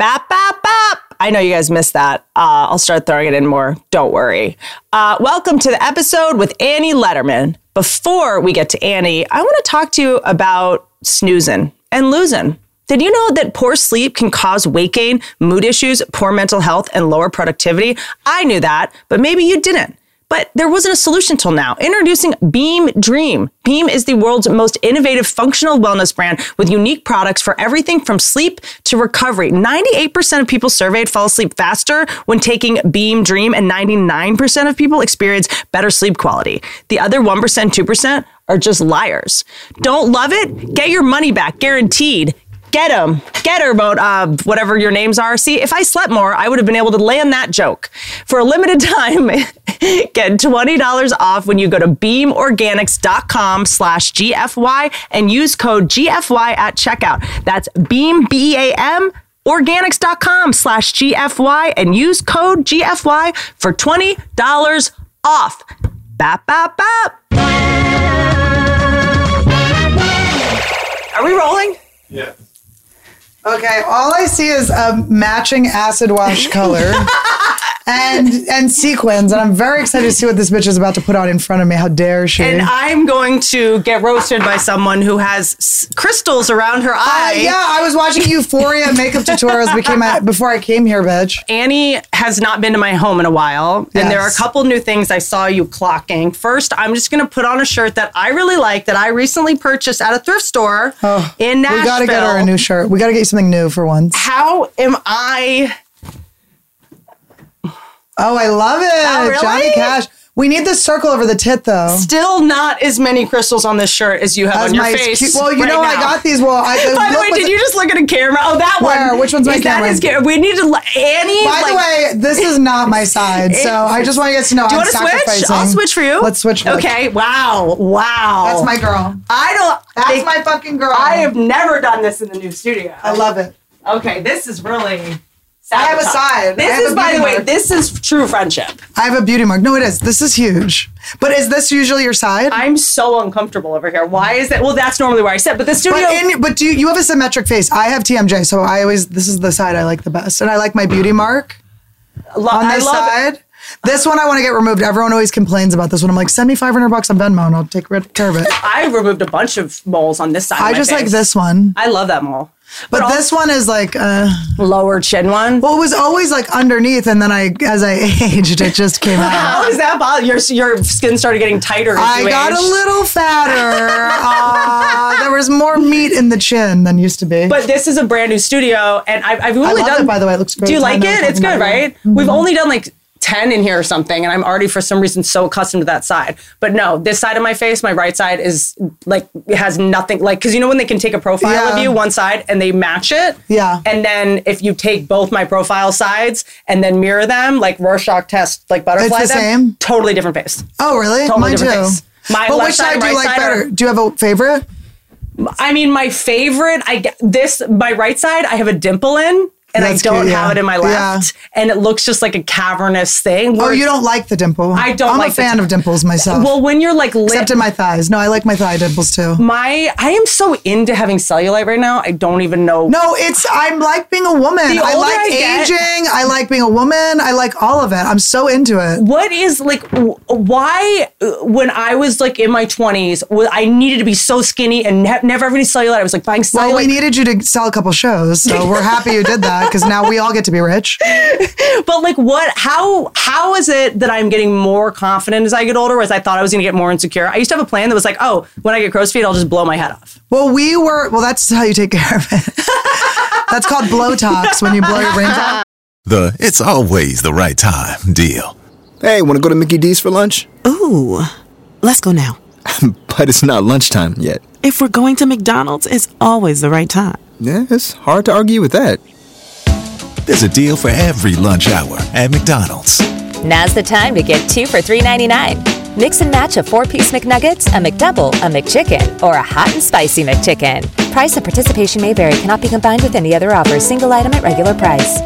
Bap, bap, bap. I know you guys missed that. Uh, I'll start throwing it in more. Don't worry. Uh, welcome to the episode with Annie Lederman. Before we get to Annie, I want to talk to you about snoozing and losing. Did you know that poor sleep can cause weight gain, mood issues, poor mental health, and lower productivity? I knew that, but maybe you didn't. But there wasn't a solution till now. Introducing Beam Dream. Beam is the world's most innovative functional wellness brand with unique products for everything from sleep to recovery. 98% of people surveyed fall asleep faster when taking Beam Dream, and 99% of people experience better sleep quality. The other 1%, 2% are just liars. Don't love it? Get your money back, guaranteed. Get him. Get her, vote, uh, whatever your names are. See, if I slept more, I would have been able to land that joke. For a limited time, get $20 off when you go to beamorganics.com slash GFY and use code GFY at checkout. That's beam, B-E-A-M, organics.com slash GFY and use code GFY for $20 off. Bap, bap, bap. Are we rolling? Okay, all I see is a matching acid wash color and and sequins, and I'm very excited to see what this bitch is about to put on in front of me. How dare she? And I'm going to get roasted by someone who has s- crystals around her Uh, eye. yeah, I was watching Euphoria makeup tutorials became before I came here, bitch. Annie has not been to my home in a while, and there are a couple new things I saw you clocking. First, I'm just going to put on a shirt that I really like that I recently purchased at a thrift store in Nashville. We gotta get her a new shirt. We gotta get you something new for once. How am I? Oh, I love it, Oh, really? Johnny Cash. We need the circle over the tit though. Still not as many crystals on this shirt as you have As on your my face. cute- well, you right know I now. got these. Well, I, By the look way, what's- did you just look at a camera? Oh, that Where? one. Which one's my Is that camera? his ca- We need to. Annie. By the like- way, this is not my side, so I just want you guys to know Do you I'm want to switch? I'll switch for you. Let's switch. for- Okay. Wow. Wow. That's my girl. I don't. That's think- my fucking girl. I have never done this in the new studio. I love it. Okay, this is really. I have a sabotage. side. This is, by the way, mark. this is true friendship. I have a beauty mark. No, it is. This is huge. But is this usually your side? I'm so uncomfortable over here. Why is that? Well, that's normally where I sit, but the studio. but in, but do you, you have a symmetric face? I have TMJ, so I always this is the side I like the best, and I like my beauty mark lo- on I this it. side. This one I want to get removed. Everyone always complains about this one. I'm like, send me 500 bucks on Venmo and I'll take care of it. I removed a bunch of moles on this side. I just like this one, I love that mole. But this one is like, uh, Lower chin one. well, it was always like underneath, and then I, as I aged, it just came out. How is that about your your skin started getting tighter? I got a little fatter. Uh, there was more meat in the chin than used to be. But this is a brand new studio, and I've, I've only love done. it, by the way. It looks great. Do you like it? It's good, right? We've only done like 10 in here or something, and I'm already for some reason so accustomed to that side. But no, this side of my face, my right side is like, it has nothing, like, because you know when they can take a profile Yeah. of you, one side, and they match it? Yeah. And then if you take both my profile sides and then mirror them, like Rorschach test, like butterfly It's the them, same? totally different face. oh, really? Totally Mine too. face. My but left which side do you right like side are- better? Do you have a favorite? I mean, my favorite, I this, my right side, I have a dimple in. And That's I don't cute, have it in my left, and it looks just like a cavernous thing. Oh, you don't like the dimple? I don't I'm like a fan of dimples myself. Well, when you're like lit, except in my thighs. No, I like my thigh dimples too. my I am so into having cellulite right now. I don't even know. No, it's I'm like being a woman. I like I get- aging. I like being a woman. I like all of it. I'm so into it. What is like? Why, uh, when I was like in my twenties, I needed to be so skinny and ne- never have any cellulite. I was like buying cellulite. Well, we needed you to sell a couple shows, so we're happy you did that because now we all get to be rich. but like, what? How? How is it that I'm getting more confident as I get older? Whereas I thought I was going to get more insecure. I used to have a plan that was like, oh, when I get crow's feet, I'll just blow my head off. Well, we were. Well, that's how you take care of it. that's called blowtox when you blow your brains out. The it's always the right time deal. Hey, want to go to Mickey D's for lunch? Ooh, let's go now. But it's not lunchtime yet. If we're going to McDonald's, it's always the right time. Yeah, it's hard to argue with that. There's a deal for every lunch hour at McDonald's. Now's the time to get two for $3.99. Mix and match a four piece McNuggets, a McDouble, a McChicken, or a hot and spicy McChicken. Price and participation may vary, cannot be combined with any other offer, single item at regular price.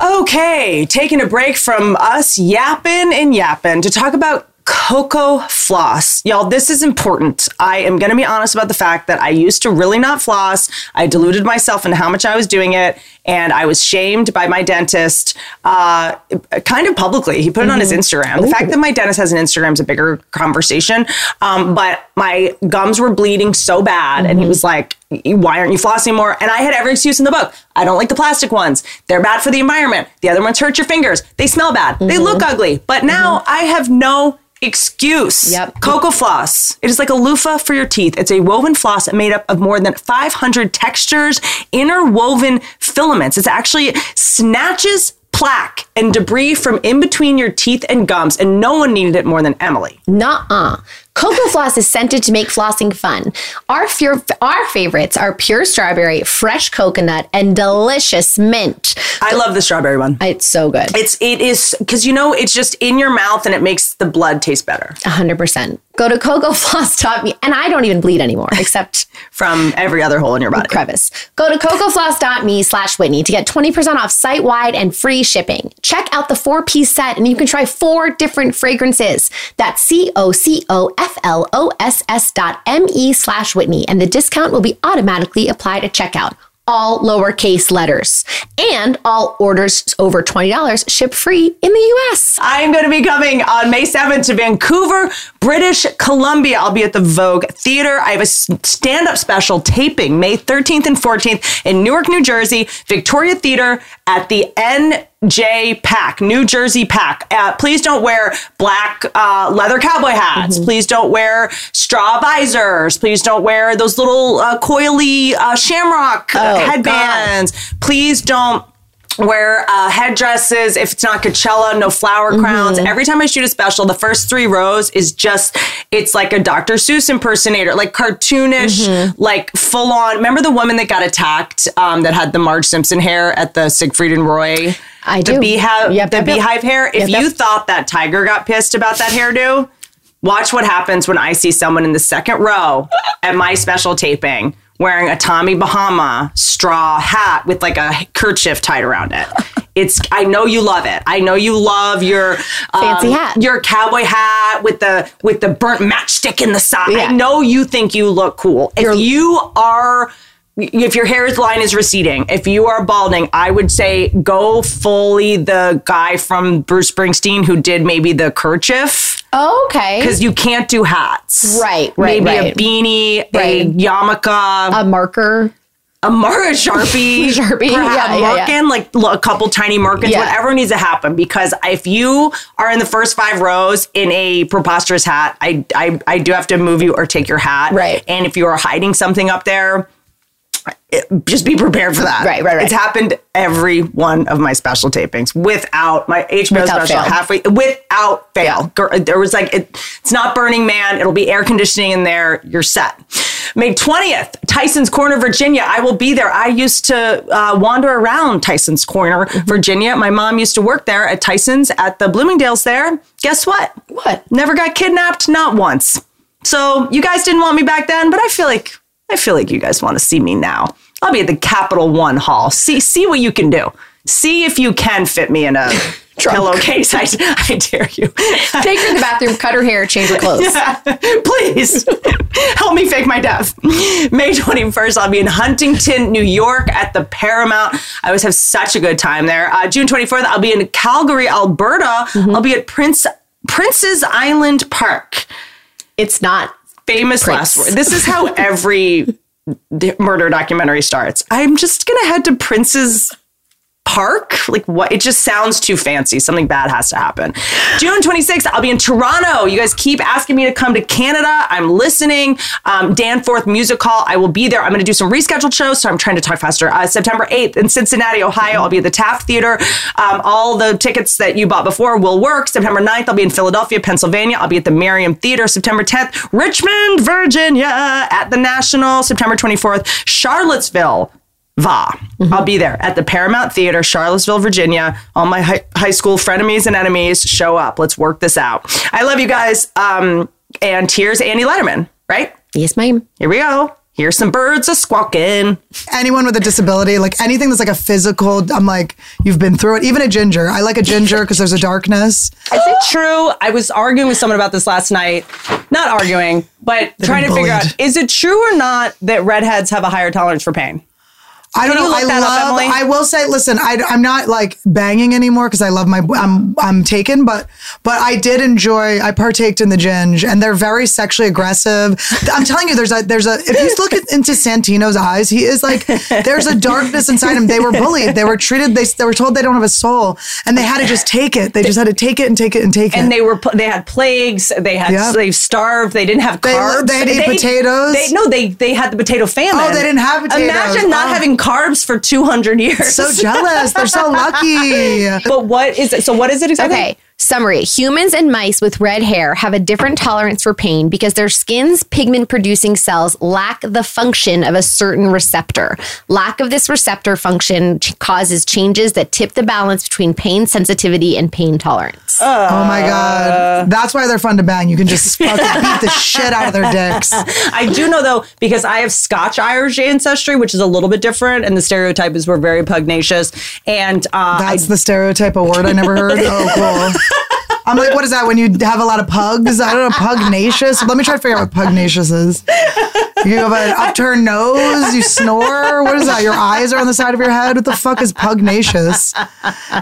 Okay, taking a break from us yapping and yapping to talk about Cocoa Floss. Y'all, this is important. I am going to be honest about the fact that I used to really not floss. I deluded myself into how much I was doing it, and I was shamed by my dentist uh, kind of publicly. He put it on his Instagram. The fact that my dentist has an Instagram is a bigger conversation, um, but my gums were bleeding so bad, and he was like, why aren't you flossing more? And I had every excuse in the book. I don't like the plastic ones. They're bad for the environment. The other ones hurt your fingers. They smell bad. They mm-hmm. look ugly. But mm-hmm. now I have no excuse. Yep. Cocofloss. It is like a loofah for your teeth. It's a woven floss made up of more than 500 textures, interwoven filaments. It actually snatches plaque and debris from in between your teeth and gums, and no one needed it more than Emily. Nuh-uh. Cocofloss is scented to make flossing fun. Our, fear, our favorites are pure strawberry, fresh coconut, and delicious mint. I love the strawberry one. It's so good. It's it is because you know it's just in your mouth and it makes the blood taste better 100%. Go to cocofloss.me, and I don't even bleed anymore, except from every other hole in your body. crevice. Go to cocofloss.me slash Whitney to get 20% off site wide and free shipping. Check out the four piece set and you can try four different fragrances. That's C O C O F L O S S dot M E slash Whitney, and the discount will be automatically applied at checkout. All lowercase letters. And all orders over $20 ship free in the US. I'm going to be coming on May 7th to Vancouver, British Columbia. I'll be at the Vogue Theater. I have a stand up special taping May 13th and 14th in Newark, New Jersey, Victoria Theater at the NJPAC, New Jersey Pack. Uh, please don't wear black uh, leather cowboy hats. Please don't wear straw visors. Please don't wear those little uh, coily uh, shamrock uh, headbands. Please don't wear uh, headdresses if it's not Coachella, no flower crowns. Every time I shoot a special, the first three rows is just it's like a Dr. Seuss impersonator, like cartoonish, like full on. Remember the woman that got attacked um, that had the Marge Simpson hair at the Siegfried and Roy? I the do. beehive, Yep, the yep, yep. beehive hair. If Yep, yep. you thought that Tiger got pissed about that hairdo, watch what happens when I see someone in the second row at my special taping wearing a Tommy Bahama straw hat with like a kerchief tied around it. It's. I know you love it. I know you love your um, Fancy hat. your cowboy hat with the with the burnt matchstick in the side. Yeah. I know you think you look cool. If you are. If your hairline is receding, if you are balding, I would say go fully the guy from Bruce Springsteen who did maybe the kerchief oh, Okay. because you can't do hats. Right, right, Maybe right. a beanie, a yarmulke, a marker. a mar- a sharpie, Sharpie, perhaps yeah, yeah, yeah. like l- a couple tiny merkins, Yeah. whatever needs to happen. Because if you are in the first five rows in a preposterous hat, I, I, I do have to move you or take your hat. Right. And if you are hiding something up there, it- just be prepared for that. Right, right, right. It's happened every one of my special tapings without my HBO Without special fail. halfway without fail. Gir- There was like it, it's not Burning Man. It'll be air conditioning in there. You're set. May 20th, Tyson's Corner, Virginia. I will be there. I used to uh, wander around Tyson's Corner, Mm-hmm. Virginia. My mom used to work there at Tyson's at the Bloomingdale's there. Guess what? What? Never got kidnapped, not once. So you guys didn't want me back then, but I feel like I feel like you guys want to see me now. I'll be at the Capital One Hall. See see what you can do. See if you can fit me in a pillowcase. I, I dare you. Take her to the bathroom, cut her hair, change her clothes. Please help me fake my death. May 21st, I'll be in Huntington, New York at the Paramount. I always have such a good time there. Uh, June 24th, I'll be in Calgary, Alberta. I'll be at Prince Prince's Island Park. It's not. Famous Prince. last word. This is how every murder documentary starts. I'm just going to head to Prince's park? Like what it just sounds too fancy. Something bad has to happen. June 26th i'll be in toronto. You guys keep asking me to come to canada. I'm listening. Um, danforth music hall i will be there. I'm going to do some rescheduled shows so i'm trying to talk faster. Uh, september 8th in cincinnati ohio i'll be at the taft theater. Um, all the tickets that you bought before will work. September 9th i'll be in philadelphia pennsylvania. I'll be at the merriam theater. September 10th richmond virginia at the national. September 24th charlottesville Va. I'll be there at the Paramount Theater, Charlottesville, Virginia. All my hi- high school frenemies and enemies show up. Let's work this out. I love you guys. Um, and here's Annie Lederman, right? Yes, ma'am. Here we go. Here's some birds a squawking. Anyone with a disability, like anything that's like a physical, I'm like, you've been through it. Even a ginger. I like a ginger because there's a darkness. Is it true? I was arguing with someone about this last night. Not arguing, but trying to been figure out is it true or not that redheads have a higher tolerance for pain? I don't know. I that up, love. I will say, listen. I, am not like banging anymore because I love my. I'm I'm taken, but but I did enjoy. I partaked in the ginge, and they're very sexually aggressive. I'm telling you, there's a there's a. If you look at, into Santino's eyes, he is like there's a darkness inside him. They were bullied. They were treated. They they were told they don't have a soul, and they had to just take it. They just had to take it and take it and take it. And they were they had plagues. They had Yeah. they starved. They didn't have They- carbs. they had to eat potatoes. They, no, they they had the potato famine. Oh, they didn't have potatoes. Imagine not Oh. having carbs for two hundred years. so jealous. They're so lucky. But what is it? So what is it exactly? Okay. Summary Humans and mice with red hair have a different tolerance for pain because their skin's pigment producing cells lack the function of a certain receptor. Lack of this receptor function causes changes that tip the balance between pain sensitivity and pain tolerance. Oh my god, that's why they're fun to bang. You can just fucking beat the shit out of their dicks. I do know though because I have Scotch Irish ancestry, which is a little bit different, and the stereotype is we're very pugnacious. And uh, I That's the stereotype of word I never heard. Oh, cool. I'm like, what is that when you have a lot of pugs? I don't know, pugnacious. Let me try to figure out what pugnacious is. You have an upturned nose, you snore. What is that? Your eyes are on the side of your head? What the fuck is pugnacious?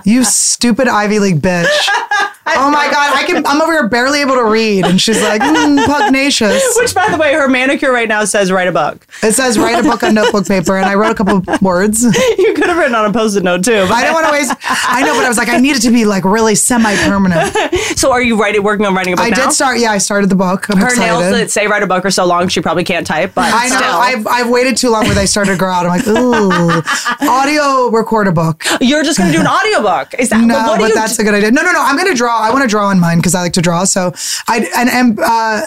You stupid Ivy League bitch. Oh my god, I can I'm over here barely able to read. And she's like, mm, pugnacious. which by the way, her manicure right now says write a book. It says write a book on notebook paper, and I wrote a couple of words. You could have written on a post-it note too. I don't want to waste. I know, but I was like, I need it to be like really semi-permanent. so are you writing working on writing a book I now? did start. Yeah, I started the book. I'm Her excited. nails that say write a book are so long she probably can't type, but I know. still. I've, I've waited too long where they started to grow out. I'm like, ooh, audio record a book. You're just going to do an audiobook. Is that No, what but you that's a good idea. No, no, no. I'm going to draw. I want to draw on mine because I like to draw. So I and, and uh,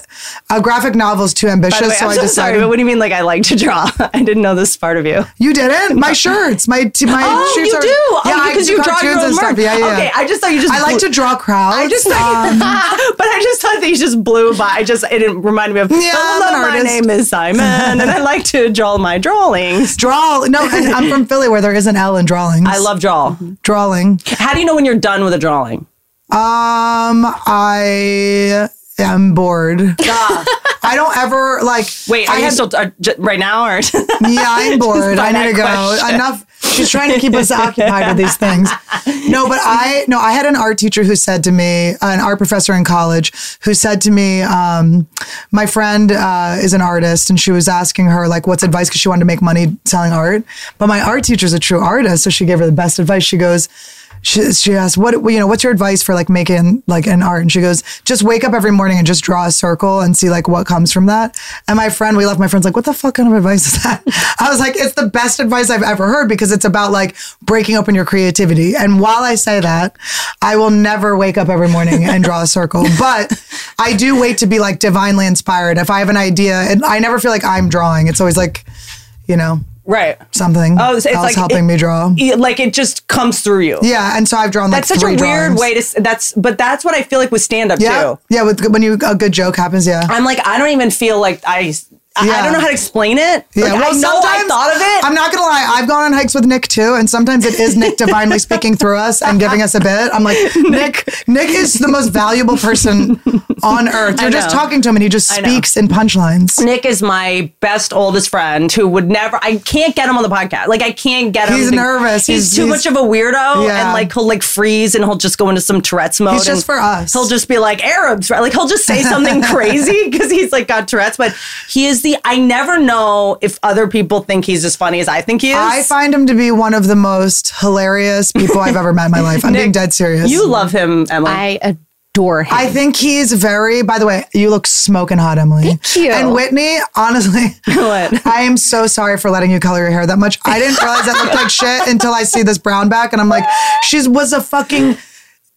a graphic novel is too ambitious. Way, so I'm I so decided. sorry, but what do you mean like I like to draw? I didn't know this part of you. you didn't. My shirts. My t- my Oh, shirts you are, do? Oh, Yeah, because you draw your own and stuff. Yeah, yeah. Okay, I just thought you just I like to draw crowds. I just thought, Um, but I just thought that you just blew by. I just it didn't remind me of. Yeah, Hello, an my name is Simon, and I like to draw my drawings. draw. No, and I'm from Philly where there is an L in drawings. I love draw. drawing. How do you know when you're done with a drawing? Um, I am bored. I don't ever like. Wait, are I you had- still uh, j- right now or? Yeah, I'm bored. I need to that go. question. Enough. She's trying to keep us occupied with these things. No, but I no. I had an art teacher who said to me, an art professor in college, who said to me, um, my friend uh, is an artist, and she was asking her like, what's advice because she wanted to make money selling art. But my art teacher's a true artist, so she gave her the best advice. She goes. She, she asked, "What you know? What's your advice for like making like an art?" And she goes, "Just wake up every morning and just draw a circle and see like what comes from that." And my friend, we left. My friend's like, "What the fuck kind of advice is that?" I was like, "It's the best advice I've ever heard because it's about like breaking open your creativity." And while I say that, I will never wake up every morning and draw a circle, but I do wait to be like divinely inspired. If I have an idea, and I never feel like I'm drawing. It's always like, you know, right. something Oh, it's, it's like helping it- me draw. it- Like it just comes through you. Yeah, and so I've drawn like That's such a weird drawings. way to. That's but that's what I feel like with stand up Yeah, too. yeah. With when you a good joke happens, yeah. I'm like I don't even feel like I. I- I don't know how to explain it. Yeah, Like, well, I know I thought of it. I'm not gonna lie. I've gone on hikes with Nick too, and sometimes it is Nick divinely speaking through us and giving us a bit. I'm like, Nick. Nick is the most valuable person on earth. You're just talking to him, and he just speaks in punchlines. Nick is my best oldest friend who would never. I can't get him on the podcast. Like I can't get him. He's to- nervous. He's, He's- too he's- much of a weirdo, Yeah. and like he'll like freeze and he'll just go into some Tourette's mode. He's just for us. He'll just be like Arabs, right? Like he'll just say something crazy because he's like got Tourette's. But he is the. I never know if other people think he's as funny as I think he is. I find him to be one of the most hilarious people I've ever met in my life. I'm being dead serious. You love him, Emily. I adore him. I think he's very. By the way, you look smoking hot, Emily. Thank you. And Whitney, honestly, What? I am so sorry for letting you color your hair that much. I didn't realize that looked like shit until I see this brown back, and I'm like, she was a fucking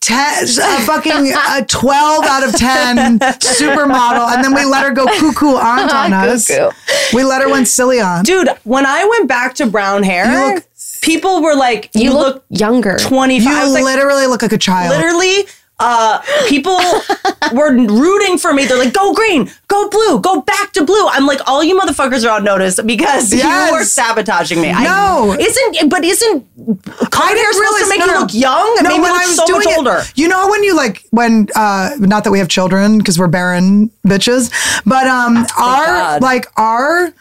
ten, a fucking uh, 12 out of 10 supermodel. And then we let her go cuckoo aunt on us. Cuckoo. We let her went silly on. Dude, when I went back to brown hair, look- people were like, You, look, younger. 25. I You like, literally look like a child. literally uh people were rooting for me they're like go green go blue go back to blue i'm like all you motherfuckers are on notice because Yes. you are sabotaging me No. I, isn't but isn't colored hair supposed to make no, you no. look young No, made me when look I was so doing much it, older You know when you like when uh not that we have children because we're barren bitches, but um our God. like our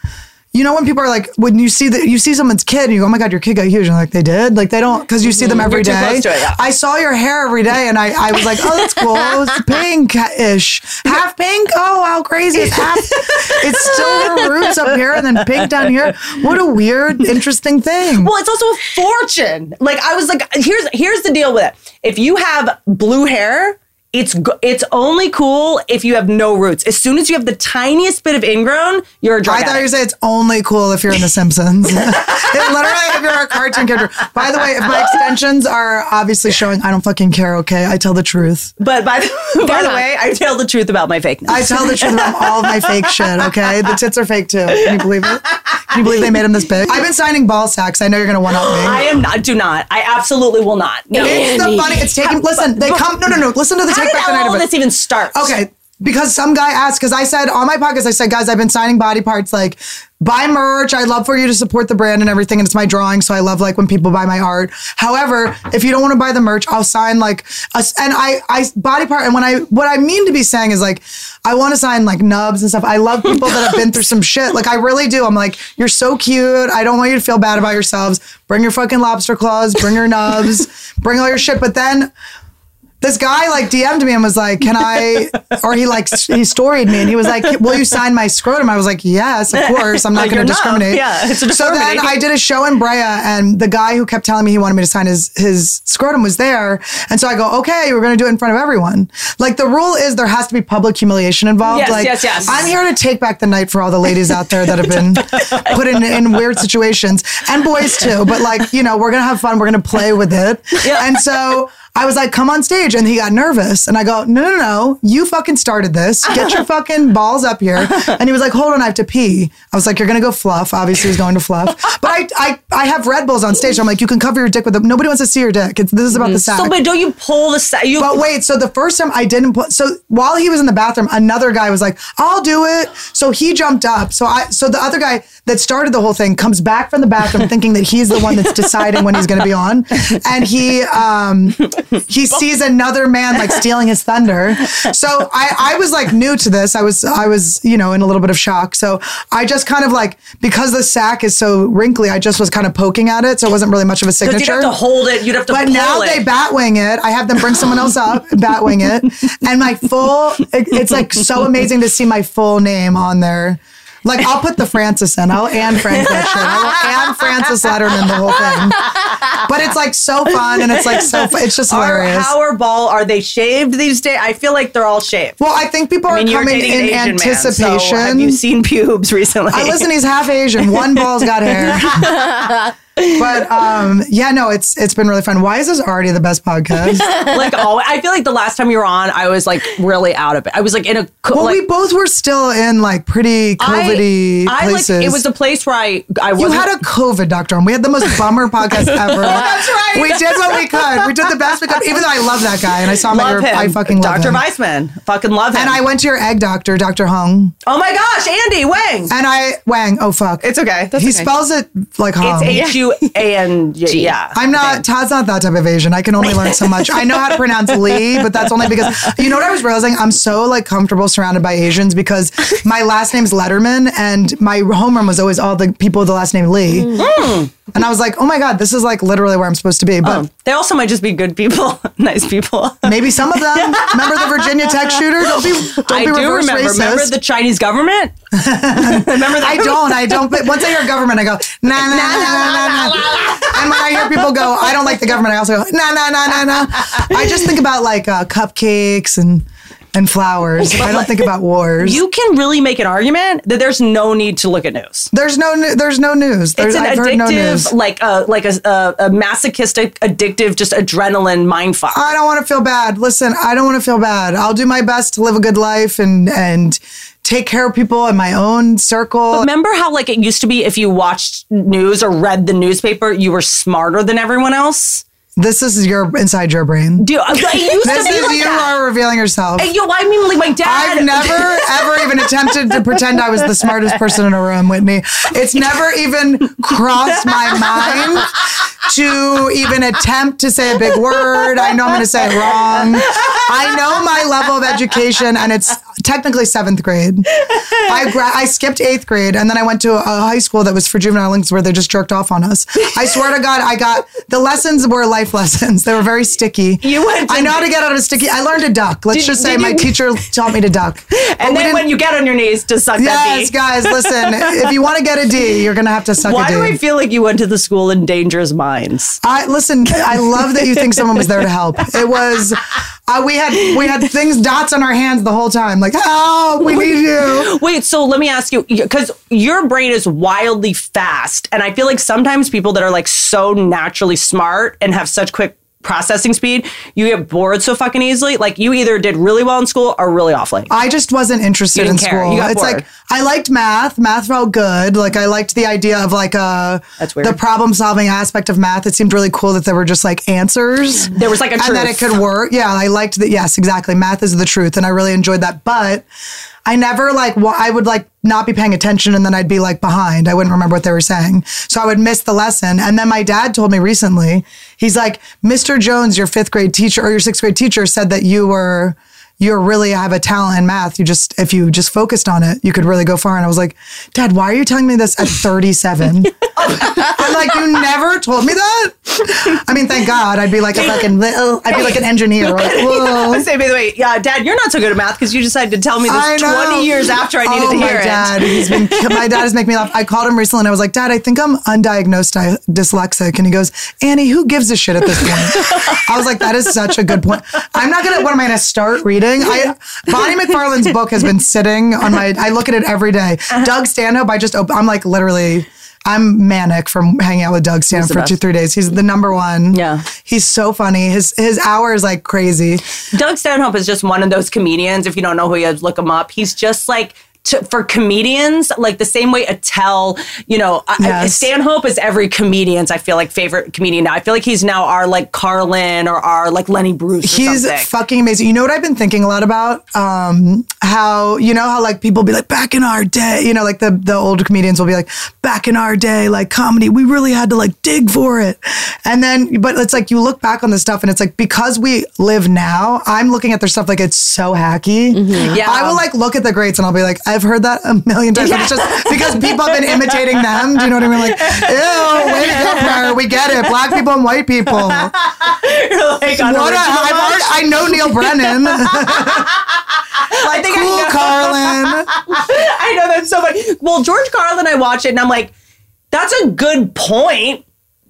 you know when people are like when you see that you see someone's kid and you go oh my god your kid got huge. And like they did? Like they don't because you see them every Mm-hmm. Too day. it, yeah. I saw your hair every day and I I was like oh that's cool. It's pink ish half pink? Oh how crazy it's half it's still her roots up here and then pink down here. What a weird interesting thing. well it's also a fortune. Like i was like here's here's the deal with it. If you have blue hair it's it's only cool if you have no roots. As soon as you have the tiniest bit of ingrown, you're a drug I thought you were addict. saying it's only cool if you're in The Simpsons. it literally, if you're a cartoon character. By the way, if my extensions are obviously showing, I don't fucking care. Okay, I tell the truth. But by the, by the way, I tell the truth about my fakeness. I tell the truth about all of my fake shit. Okay, the tits are fake too. Can you believe it? Can you believe they made him this big? I've been signing ball sacks. I know you're gonna one up me. I am not. Do not. I absolutely will not. No. it's the funny. It's taking. Listen, they come. No, no, no. Listen to the How did back the night all of this even start? Okay, because some guy asked, because I said on my podcast, I said, guys, I've been signing body parts, like buy merch. I'd love for you to support the brand and everything. And it's my drawing. So I love like when people buy my art. However, if you don't want to buy the merch, I'll sign like a, and I, I body part. And when I, what I mean to be saying is like, I want to sign like nubs and stuff. I love people that have been through some shit. Like I really do. I'm like, you're so cute. I don't want you to feel bad about yourselves. Bring your fucking lobster claws, bring your nubs, bring all your shit. But then this guy like DM'd me and was like, "Can I?" Or he like he storied me and he was like, "Will you sign my scrotum?" I was like, "Yes, of course. I'm not going to discriminate." Yeah, it's a so then. I did a show in Brea and the guy who kept telling me he wanted me to sign his his scrotum was there, and so I go, "Okay, we're going to do it in front of everyone." Like the rule is there has to be public humiliation involved. Yes, like, yes, yes. I'm here to take back the night for all the ladies out there that have been put in in weird situations and boys too. But like you know, we're gonna have fun. We're gonna play with it. And so. I was like, come on stage. And he got nervous. And I go, no, no, no. You fucking started this. Get your fucking balls up here. And he was like, hold on, I have to pee. I was like, you're going to go fluff. Obviously, he's going to fluff. But I, I, I have Red Bulls on stage. I'm like, you can cover your dick with them. Nobody wants to see your dick. It's, this is about the sack. So, but don't you pull the sa- you? But wait, so the first time I didn't put so while he was in the bathroom, another guy was like, "I'll do it." So he jumped up. So I so the other guy that started the whole thing comes back from the bathroom thinking that he's the one that's deciding when he's going to be on, and he um he sees another man like stealing his thunder. So I I was like new to this. I was I was you know in a little bit of shock. So I just kind of like because the sack is so wrinkly, I just was kind of poking at it, so it wasn't really much of a signature. you'd have to hold it. You'd have to But now it. they batwing it. I have them bring someone else up, batwing it, and my full. it- it's like so amazing to see my full name on there. Like I'll put the Francis in. I'll and Frank that. I will and Francis Lederman the whole thing. But it's like so fun and it's like so. Fu- it's just hilarious. how are ball? Are they shaved these days? I feel like they're all shaved. well, I think people I mean, are coming in an anticipation. man. So have you seen pubes recently? I listen, he's half Asian. One ball's got hair. but um, yeah, no, it's it's been really fun. Why is this already the best podcast? like always. I feel like the last time you were on, I was like really out of it. I was like in a co- Well, like, we both were still in like pretty COVID-y I, I like places. it was a place where I I you wasn't. had a COVID doctor, and we had the most bummer podcast ever. that's right. We did what we could. We did the best we could. Even though I love that guy, and I saw him at love your, him. I fucking love Dr. him. Weissman. Fucking love him. And I went to your egg doctor, Dr. Hung, oh my gosh, Andy Wang. and I Wang. Oh fuck, It's okay. That's he okay. spells it like Hung. It's H U A N G. Yeah. I'm not. Todd's not that type of Asian. I can only learn so much. I know how to pronounce Lee, but that's only because you know what I was realizing. I'm so like comfortable surrounded by Asians because my last name's Lederman, and my homeroom was always all the people with the last name Lee. Mm. And I was like, oh my god, this is like literally where I'm supposed to be. But They also might just be good people, nice people. maybe some of them. Remember the Virginia Tech shooter? Don't be. Don't I be do remember. racist. Remember the Chinese government? remember that? I don't. I don't. But once I hear government, I go nah nah nah nah nah nah. And when I hear people go, I don't like the government. I also go nah nah nah nah nah. I just think about like uh, cupcakes and and flowers. I don't think about wars. You can really make an argument that there's no need to look at news. there's no there's no news. There's, It's an I've heard no addictive, like a like a, a, a masochistic, addictive, just adrenaline mind fuck. I don't want to feel bad. Listen, I don't want to feel bad. I'll do my best to live a good life and and take care of people in my own circle. Remember how like it used to be if you watched news or read the newspaper, you were smarter than everyone else? This is your inside your brain. Do uh, it used This to be is like you that. are revealing yourself. Hey, yo, I mean, like my dad. I've never ever even attempted to pretend I was the smartest person in a room, Whitney. It's never even crossed my mind to even attempt to say a big word. I know I'm going to say it wrong. I know my level of education, and it's technically seventh grade. I gra- I skipped eighth grade, and then I went to a high school that was for juvenile delinquents where they just jerked off on us. I swear to God, I got the lessons were life lessons. They were very sticky. You went to- I know how to get out of sticky. I learned to duck. Let's Did- just say my you- teacher taught me to duck. And then when you get on your knees to suck that Yes, guys, listen. if you want to get a D, you're gonna have to suck Why a do I feel like you went to the school in Dangerous Minds? I listen. I love that you think someone was there to help. It was. Uh, we had we had things dots on our hands the whole time. Like, oh, we need you. Wait, so let me ask you because your brain is wildly fast, and I feel like sometimes people that are like so naturally smart and have such quick processing speed, you get bored so fucking easily. Like you either did really well in school or really awfully. I just wasn't interested in care. school. You got it's bored. like I liked math. Math felt good. Like I liked the idea of like uh That's weird. the problem solving aspect of math. It seemed really cool that there were just like answers. There was like a and that it could work. Yeah, I liked that. Yes, exactly. Math is the truth, and I really enjoyed that. But I never like wa- I would like not be paying attention, and then I'd be like behind. I wouldn't remember what they were saying, so I would miss the lesson. And then my dad told me recently, he's like, "Mr. Jones, your fifth grade teacher or your sixth grade teacher said that you were." You really have a talent in math. You just, if you just focused on it, you could really go far. And I was like, Dad, why are you telling me this at 37? I'm like, you never told me that? I mean, thank God. I'd be like a fucking little, I'd be like an engineer. Like, whoa. I say, by the way, yeah, Dad, you're not so good at math because you decided to tell me this 20 years after I needed oh, to hear my it. dad, He's been, my dad is making me laugh. I called him recently and I was like, Dad, I think I'm undiagnosed di- dyslexic. And he goes, Annie, who gives a shit at this point? I was like, that is such a good point. I'm not gonna. What am I gonna start reading? I, Bonnie McFarlane's book has been sitting on my. I look at it every day. Uh-huh. Doug Stanhope. I just. I'm like literally. I'm manic from hanging out with Doug Stanhope for two, three days. He's the number one. Yeah. He's so funny. His his hour is like crazy. Doug Stanhope is just one of those comedians. If you don't know who he is, look him up. He's just like to, for comedians, like the same way Attell, you know, I, Yes. Stanhope is every comedian's, I feel like, favorite comedian now. I feel like he's now our like Carlin or our like Lenny Bruce He's something. fucking amazing. You know what I've been thinking a lot about? Um, how you know how like people be like back in our day, you know, like the the old comedians will be like back in our day, like comedy, we really had to like dig for it. And then, but it's like you look back on the stuff, and it's like because we live now, I'm looking at their stuff like it's so hacky. Yeah. I will like look at the greats and I'll be like, I've heard that a million times. But It's just because people have been imitating them. Do you know what I mean? Like, ew, way to go, Claire. We get it. Black people and white people. You're like What a, I've already, I know Neal Brennan. I think I cool, know. Carlin. I know that's so funny. Well, George Carlin, I watch it and I'm like, that's a good point.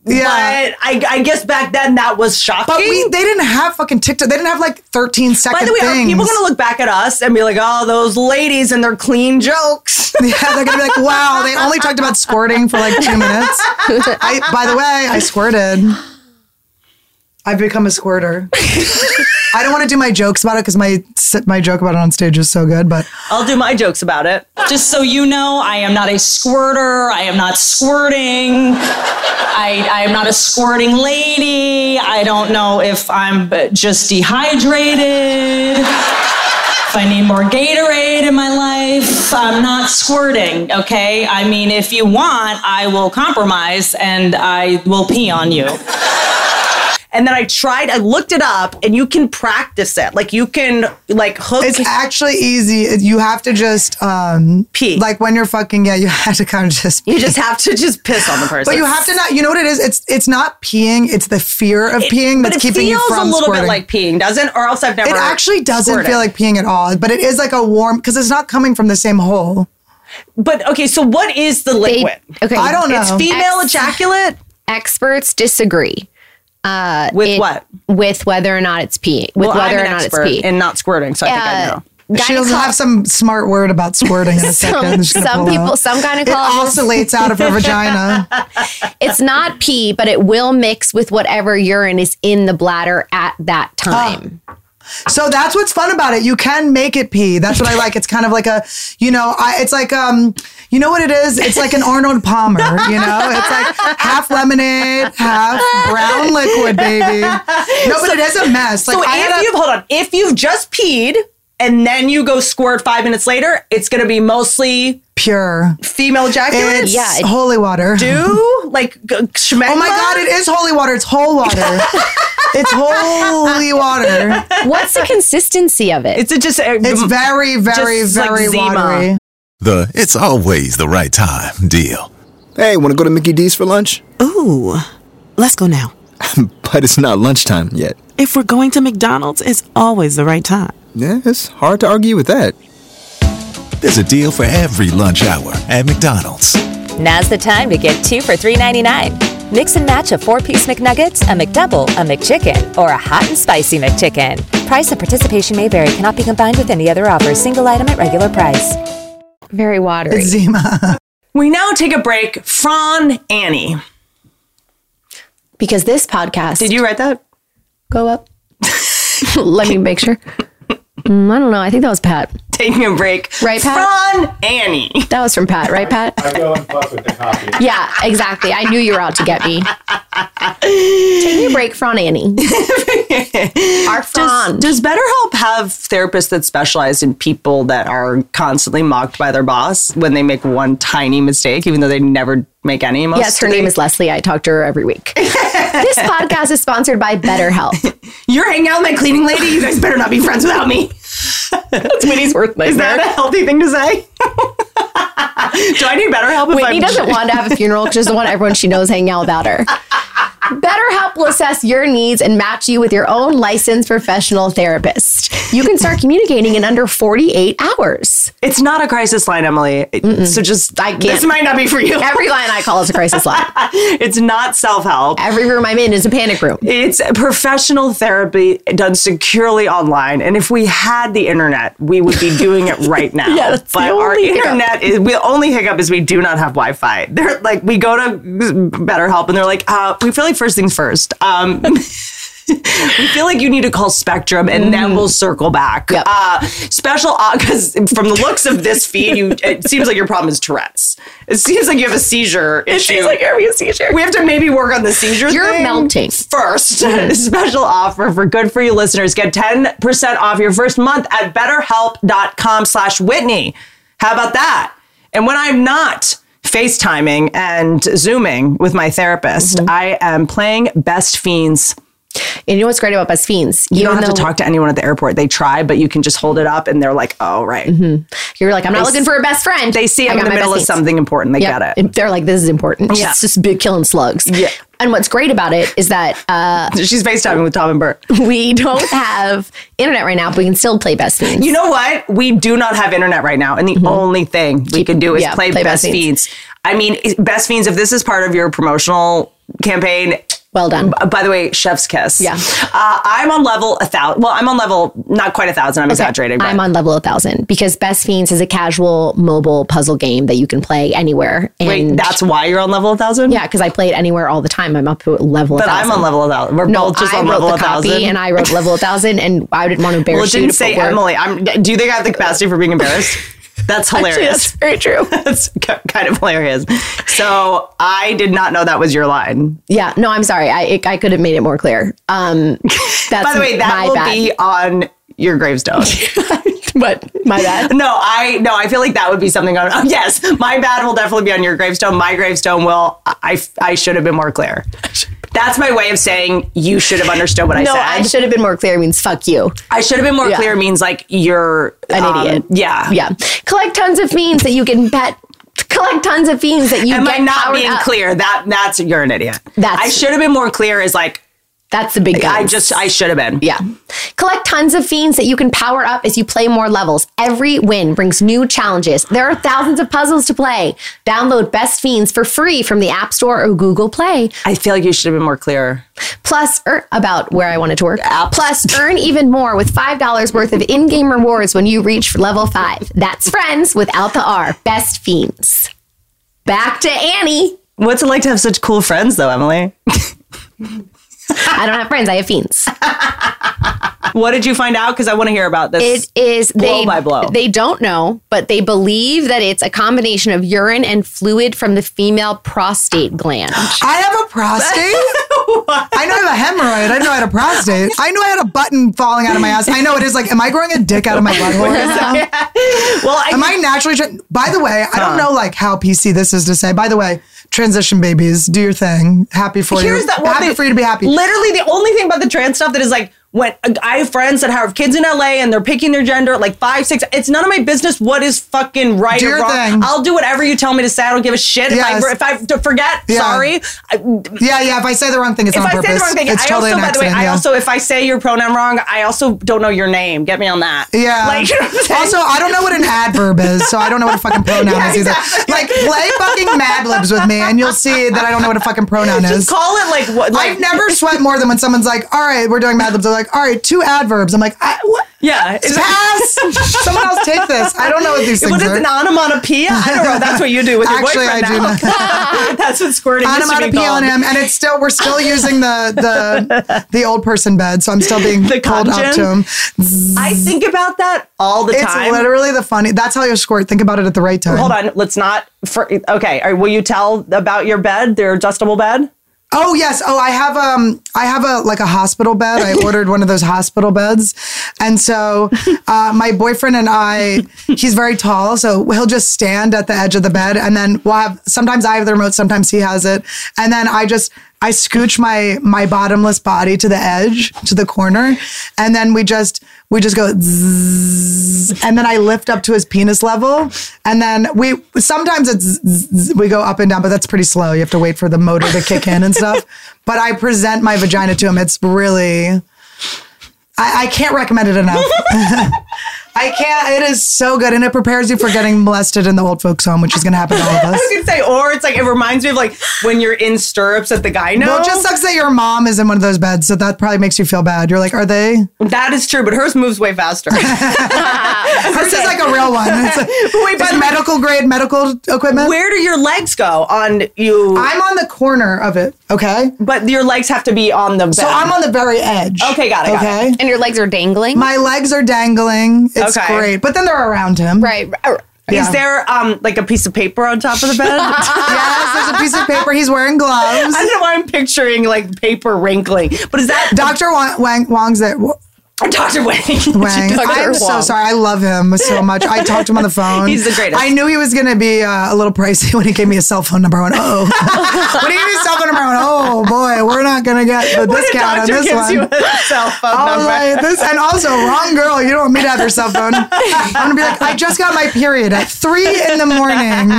Yeah. But I, I guess back then that was shocking. But we, they didn't have fucking TikTok. They didn't have like 13 second By the way, are people going to look back at us and be like, oh, those ladies and their clean jokes? yeah, they're gonna be like, wow, they only talked about squirting for like two minutes. I, by the way, I squirted. I've become a squirter. I don't want to do my jokes about it because my my joke about it on stage is so good. But I'll do my jokes about it. Just so you know, I am not a squirter. I am not squirting. I, I am not a squirting lady. I don't know if I'm just dehydrated. If I need more Gatorade in my life, I'm not squirting, okay? I mean, if you want, I will compromise and I will pee on you. And then I tried, I looked it up and you can practice it. Like you can like hook. it's actually easy. You have to just um Pee. Like when you're fucking, yeah, you have to kind of just. you just have to just piss on the person. But you have to not. You know what it is? It's it's not peeing. It's the fear of peeing that's keeping feels you from a little squirting. bit like peeing, doesn't? Or else I've never. it actually doesn't squirted. feel like peeing at all, but it is like a warm because it's not coming from the same hole. But okay, so what is the They- liquid? okay. I don't know. It's female Ex- ejaculate. Experts disagree. Uh, With it- what? With whether or not it's pee. With Well, whether I'm or not it's pee. in not squirting, so I think I Uh, know. She'll gyneco- have some smart word about squirting in a second. some, She's gonna some pull people, out. some It oscillates out of her vagina. it's not pee, but it will mix with whatever urine is in the bladder at that time. So that's what's fun about it. You can make it pee. That's what I like. It's kind of like a, you know, I, it's like um, you know what it is? It's like an Arnold Palmer. You know, it's like half lemonade, half brown liquid, baby. No, but it is a mess. Like so I if a- you've hold on, if you've just peed and then you go squirt five minutes later, it's going to be mostly pure. female ejaculate. It's Yeah, it- holy water. do like g- schmegma? Oh my god, it is holy water. It's whole water. it's holy water. What's the consistency of it? It's a just uh, It's very, very, Just like very Zima. watery. The it's always the right time deal. Hey, want to go to Mickey D's for lunch? Ooh, let's go now. But it's not lunchtime yet. If we're going to McDonald's, it's always the right time. Yeah, it's hard to argue with that. There's a deal for every lunch hour at McDonald's. Now's the time to get two for $3.99. Mix and match a four piece McNuggets, a McDouble, a McChicken, or a hot and spicy McChicken. Price and participation may vary, cannot be combined with any other offer, single item at regular price. Very watery. It's Zima. We now take a break. Fran Annie. because this podcast Did you write that? go up? Let me make sure. Mm, I don't know. I think that was Pat. Taking a break. Right, Pat? Fran Annie. That was from Pat, right, Pat? I go and fuck with the coffee. Yeah, exactly. I knew you were out to get me. Taking a break from Annie. Our Fran. Does BetterHelp have therapists that specialize in people that are constantly mocked by their boss when they make one tiny mistake, even though they never make any? Most yes, her name is Leslie. I talk to her every week. this podcast is sponsored by BetterHelp. You're hanging out with my cleaning lady. You guys better not be friends without me. That's Whitney's worth Is that a healthy thing to say? Do I need BetterHelp? if Whitney I'm- doesn't want to have a funeral because she doesn't want everyone she knows hanging out without her. BetterHelp will assess your needs and match you with your own licensed professional therapist. You can start communicating in under 48 hours. It's not a crisis line, Emily. So just I can't. This might not be for you. Every line I call is a crisis line. it's not self help. Every room I'm in is a panic room. It's professional therapy done securely online. And if we had the internet, we would be doing it right now. Yeah, that's the but our hiccup. internet is the only hiccup is we do not have Wi-Fi. They're like we go to BetterHelp and they're like, uh, we feel like first things first. Um, we feel like you need to call Spectrum and then we'll circle back. Mm. Yep. Uh, special because from the looks of this feed, you it seems like your problem is Tourette's. It seems like you have a seizure issue. you're having a seizure. We have to maybe work on the seizure You're thing melting. first. Special offer for good for you listeners. Get 10% off your first month at betterhelp.com slash Whitney. How about that? And when I'm not FaceTiming and Zooming with my therapist, Mm-hmm. I am playing Best Fiends. And you know what's great about Best Fiends? You don't Even have to talk to anyone at the airport. They try, but you can just hold it up and they're like, oh, right. You're like, I'm not They looking for a best friend. They see I'm in the middle of fiends. something important. They Yeah. get it. And They're like, this is important. Yeah. It's just big killing slugs. Yeah. And what's great about it is that uh, She's FaceTiming with Tom and Bert. we don't have internet right now, but we can still play Best Fiends. You know what? We do not have internet right now, and the only thing we can do is yeah, play, play Best Best Fiends. I mean, Best Fiends. If this is part of your promotional campaign, well done. by the way, Chef's Kiss. Yeah. uh, I'm on level a thousand. Well, I'm on level not quite a thousand. I'm exaggerating. but- I'm on level a 1000 because Best Fiends is a casual mobile puzzle game that you can play anywhere. And Wait, that's why you're on level a thousand. yeah, because I play it anywhere all the time. I'm up to level but 1000. I'm on level a thousand. We're No, both just I on wrote level the a copy thousand. and I wrote level a 1000 and I didn't want to embarrass well, it you didn't to say Emily. I'm. Do you think I have the capacity for being embarrassed? That's Actually, hilarious. that's very true. That's kind of hilarious. So I did not know that was your line. Yeah, no, I'm sorry. I it, I could have made it more clear. Um, that's By the way, that will bad. be on your gravestone. What? My bad. no, I no, I feel like that would be something on. Oh, yes, my bad will definitely be on your gravestone. My gravestone will. I I should have been more clear. That's my way of saying you should have understood what I no, said. I should have been more clear. Means fuck you, I should have been more Yeah. clear. Means like you're an um, idiot. Yeah, yeah. Collect tons of fiends that you can bet. Collect tons of fiends that you Am get I not being up. clear? That that's you're an idiot. That's- I should have been more clear. Is like That's the big guy. I just, I should have been. Yeah. Collect tons of fiends that you can power up as you play more levels. Every win brings new challenges. There are thousands of puzzles to play. Download Best Fiends for free from the App Store or Google Play. I feel like you should have been more clear. Plus, er, about where I wanted to work. Plus, earn even more with $5 worth of in game rewards when you reach level 5. That's friends without the R. Best Fiends. Back to Annie. What's it like to have such cool friends, though, Emily? I don't have friends, I have fiends. What did you find out? Because I want to hear about this. It is blow they by blow. they don't know, but they believe that it's a combination of urine and fluid from the female prostate gland. I have a prostate. I know I have a hemorrhoid. I didn't know I had a prostate. I knew I had a button falling out of my ass. I know it is like, am I growing a dick out of my butthole right now? well, I, Am I naturally? Tra- By the way, I don't know like how PC this is to say. By the way, transition babies, do your thing. Happy for Here's you. that one happy thing- for you to be happy. Literally, the only thing about the trans stuff that is like when I have friends that have kids in LA and they're picking their gender like five, six. It's none of my business what is fucking right Do or wrong. thing. I'll do whatever you tell me to say. I don't give a shit. Yes. If I if I forget, Yeah. sorry. Yeah, yeah. If I say the wrong thing, it's if on I purpose. say the wrong thing, it's I totally also, by the way, accident. I also, if I say your pronoun wrong, I also don't know your name. Get me on that. Yeah. Like, you know what I'm saying? also, I don't know what an adverb is, so I don't know what a fucking pronoun Yeah, is either. exactly. Like, play fucking Mad Libs with me, and you'll see that I don't know what a fucking pronoun is. Just call it like what? Like, I've never sweat more than when someone's like, "All right, we're doing Mad Libs." Like, "All right, two adverbs." I'm like, I, "What? Yeah. Pass. Someone else take this. I don't know what these things What is are." an onomatopoeia? I don't know. That's what you do with your Actually, boyfriend I do now. That's what squirting be Onomatopoeia called. on him, and it's still we're still using the the the old person bed, so I'm still being The pulled up to him. I think about that all the It's time. It's literally the funny. That's how you squirt. Think about it at the right time. Hold on, let's not. For, okay, all right, will you tell about your bed, their adjustable bed? Oh yes. Oh, I have um I have a like a hospital bed. I ordered one of those hospital beds. And so uh, my boyfriend and I, he's very tall, so he'll just stand at the edge of the bed and then we'll have sometimes I have the remote, sometimes he has it. And then I just I scooch my my bottomless body to the edge, to the corner, and then we just we just go zzz, and then I lift up to his penis level, and then we sometimes it's zzz, we go up and down, but that's pretty slow. You have to wait for the motor to kick in and stuff. But I present my vagina to him. It's really I, I can't recommend it enough. I can't. It is so good, and it prepares you for getting molested in the old folks' home, which is going to happen to all of us. I us. was gonna say, or it's like it reminds me of like when you're in stirrups at the guy. No, Well, it just sucks that your mom is in one of those beds, so that probably makes you feel bad. You're like, are they? that is true, but hers moves way faster. Hers is like a real one. It's, like, Wait, by it's the way- medical grade medical equipment. Where do your legs go on you? I'm on the corner of it. Okay, but your legs have to be on the bed. so I'm on the very edge. Okay, got it, got okay, And your legs are dangling? my legs are dangling. It's Okay. great, but then they're around him. right. right. Yeah. Is there um like a piece of paper on top of the bed? Yes, there's a piece of paper. He's wearing gloves. I don't know why I'm picturing like paper wrinkling, but is that Dr. Wang, Wang Wang's there. Dr. Wang? Wang. Dr. I'm so sorry. I love him so much. I talked to him on the phone. He's the greatest. I knew he was going to be uh, a little pricey when he gave me a cell phone number. I went, oh. when he gave me a cell phone number, I went, oh boy, we're not going to get the discount on this gives one. you a cell phone number? like, this, and also, wrong girl. You don't want me to have your cell phone. I'm gonna be like, I just got my period at three in the morning.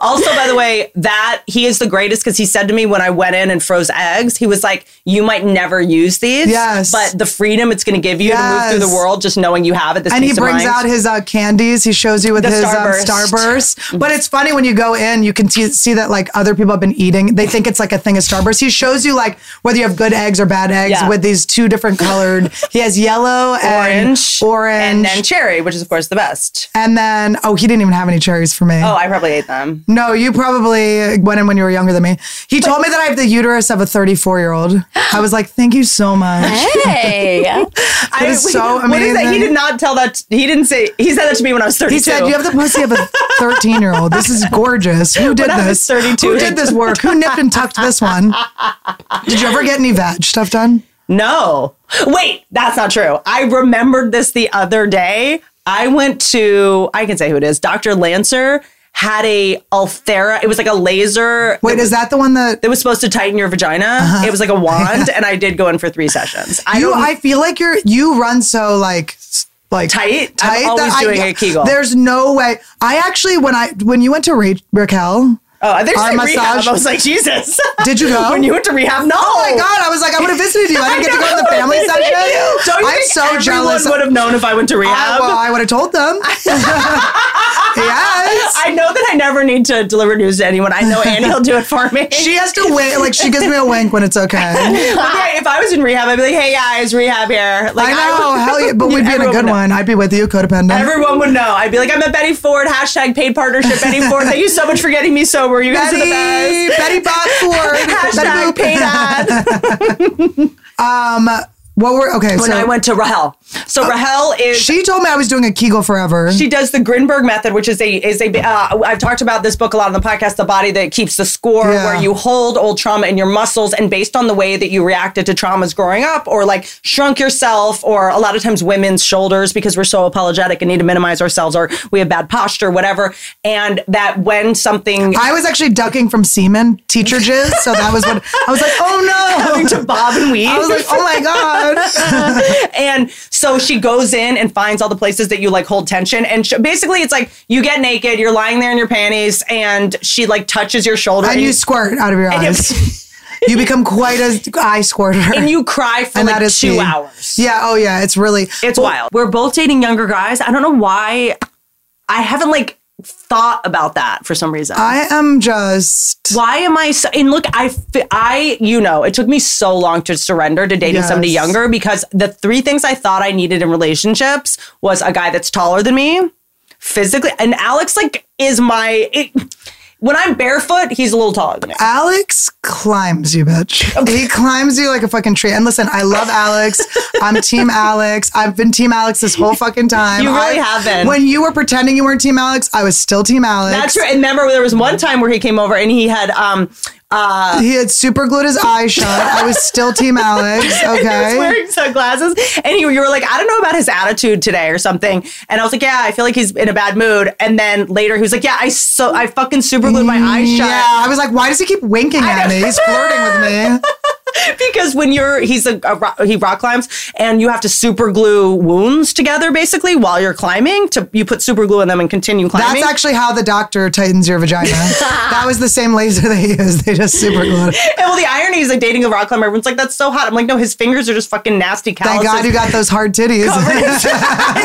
Also, by the way, that he is the greatest because he said to me when I went in and froze eggs, he was like, "You might never use these, Yes. but the freedom it's going to give you to move through the world, just knowing you have it." This and he brings out his uh, candies. He shows you with The his um, Starburst. Starburst. But it's funny when you go in, you can see, see that like other people have been eating. They think it's like a thing of Starburst. He shows you like whether you have good eggs or bad eggs Yeah. with these two different colored. He has yellow and orange, orange, and then cherry, which is of course the best. and then oh, he didn't even have any cherries for me. Oh, I probably ate them. No, you probably went in when you were younger than me. He told me that I have the uterus of a 34 year old. I was like, thank you so much. Hey. That is so What is that? He did not tell that. He didn't say. He said that to me when I was thirty-two. He said, You have the pussy of a 13 year old. This is gorgeous. Who did When I was this? 32. Who did this work? Who nipped and tucked this one? Did you ever get any vag stuff done? No. Wait, that's not true. I remembered this the other day. I went to, I can say who it is, Dr. Lancer had a Althera. It was like a laser. Wait, is that the one that It was supposed to tighten your vagina. Uh-huh. It was like a wand, and I did go in for three sessions. I you? I feel like you're you run so like like Tight? tight. I'm always doing a Kegel. There's no way. I actually when I when you went to Ra- Raquel. Oh, there's Our said rehab. massage- I was like, Jesus. Did you go? when you went to rehab? No. Oh my god! I was like, I would have visited you. I didn't get to go to the family session. you. Don't you I'm think so jealous. would have known if I went to I, rehab? well, I would have told them. yes. I know that I never need to deliver news to anyone. I know Annie will do it for me. She has to wait. Like she gives me a wink when it's okay. Okay, if I was in rehab, I'd be like, "Hey guys, rehab here." Like, I know. would- hell yeah. But we'd be in a good one. I'd be with you, codependent. Everyone would know. I'd be like, "I'm at Betty Ford." Hashtag paid partnership. Betty Ford. Thank you so much for getting me sober. You guys are the Betty, best. Betty. Hashtag paid. Um, what were okay? When so I went to Rahel, so Rahel is she told me I was doing a Kegel forever. She does the Grinberg method, which is a is a. Uh, I've talked about this book a lot on the podcast. The body that keeps the score, Yeah. where you hold old trauma in your muscles, and based on the way that you reacted to traumas growing up, or like shrunk yourself, or a lot of times women's shoulders because we're so apologetic and need to minimize ourselves, or we have bad posture, whatever. And that when something I was actually ducking from semen, teacher jizz. So that was what I was like. Oh no! having to bob and weave. I was like, oh my god. and so she goes in and finds all the places that you like hold tension. And sh- basically, it's like you get naked, you're lying there in your panties, and she like touches your shoulder, and you squirt out of your and you- eyes. You become quite a eye squirter. and you cry for And like that is two key. hours. Yeah. Oh yeah. It's really. It's wild. We're both dating younger guys. I don't know why. I haven't like thought about that for some reason. I am just. why am I so, and look, I, I, you know, it took me so long to surrender to dating Yes. somebody younger because the three things I thought I needed in relationships was a guy that's taller than me, physically, and Alex like is my. It, when I'm barefoot, he's a little taller than me. Alex climbs you, bitch. He climbs you like a fucking tree. And listen, I love Alex. I'm Team Alex. I've been Team Alex this whole fucking time. You really I- have been. When you were pretending you weren't Team Alex, I was still Team Alex. That's true. And remember, there was one time where he came over and he had um uh He had super glued his eyes shut. I was still Team Alex. He was Okay. wearing sunglasses, and you, you were like, I don't know about his attitude today or something. And I was like, Yeah, I feel like he's in a bad mood. And then later he was like, Yeah, I so I fucking super glued my eyes shut. Yeah, I was like, why does he keep winking at me? He's flirting with me. because when you're he's a, a rock, he rock climbs and you have to super glue wounds together basically while you're climbing to you put super glue in them and continue climbing. That's actually how the doctor tightens your vagina. that was the same laser they used. They just super glued. it. and well, the irony is like dating a rock climber. Everyone's like, "That's so hot." I'm like, "No, his fingers are just fucking nasty calluses." Thank God you got those hard titties.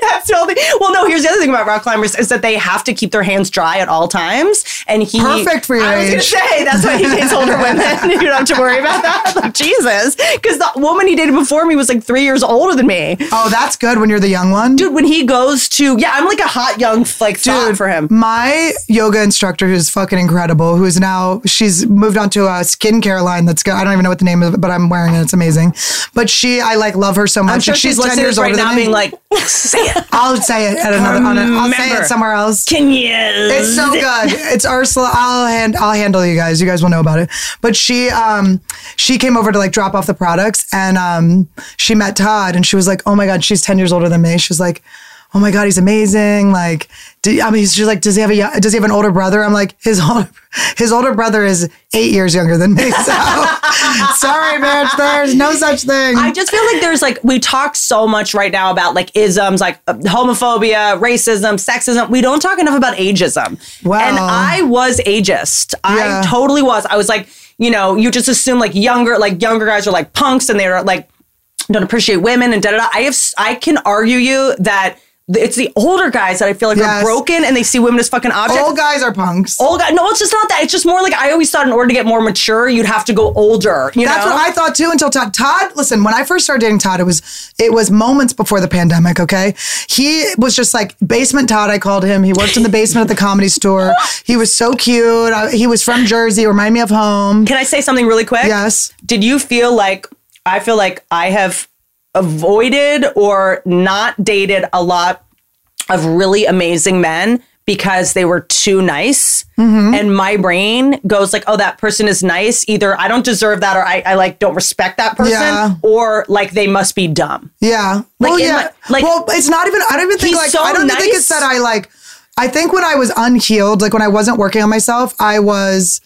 That's totally. Well, no. Here's the other thing about rock climbers is that they have to keep their hands dry at all times. And he Perfect for your I was gonna say that's why he dates older women. you don't have to worry about that. Like Jesus, because the woman he dated before me was like three years older than me. oh, that's good when you're the young one. Dude, when he goes to yeah, I'm like a hot young like dude for him. My yoga instructor, who's fucking incredible, who is now she's moved on to a skincare line that's good. I don't even know what the name of it, but I'm wearing it. It's amazing. But she, I like love her so much. I'm sure and she's ten years right older now, than me. being like, say it. I'll say it at another. On a, I'll say it somewhere else. Can you? It's so good. It's Ursula. I'll hand. I'll handle you guys. You guys will know about it. But she, um, she came over to like drop off the products, and um, she met Todd, and she was like, "Oh my god, she's ten years older than me." She was like. Oh my God, he's amazing! Like, do, I mean, she's like, does he have a does he have an older brother? I'm like, his older his older brother is eight years younger than me. So, sorry, bitch. There's no such thing. I just feel like there's like we talk so much right now about like isms, like uh, homophobia, racism, sexism. We don't talk enough about ageism. Wow. And I was ageist. Yeah. I totally was. I was like, you know, you just assume like younger, like younger guys are like punks and they're like don't appreciate women and da da da. I have I can argue you that it's the older guys that I feel like Yes. are broken and they see women as fucking objects. Old guys are punks. Old guy. No, it's just not that. It's just more like I always thought in order to get more mature, you'd have to go older. You That's know? what I thought too until Todd. Todd, listen, when I first started dating Todd, it was it was moments before the pandemic. Okay, he was just like basement Todd. I called him. He worked in the basement at the comedy store. He was so cute. I, he was from Jersey. Remind me of home. Can I say something really quick? Yes. Did you feel like I feel like I have avoided or not dated a lot of really amazing men because they were too nice Mm-hmm. and my brain goes like oh that person is nice either i don't deserve that or i, I like don't respect that person Yeah. or like they must be dumb Yeah. Like, well, yeah. my- like- well, it's not even. I don't even think like. so I don't even think it's that I like. I think when I was unhealed, like when I wasn't working on myself, I was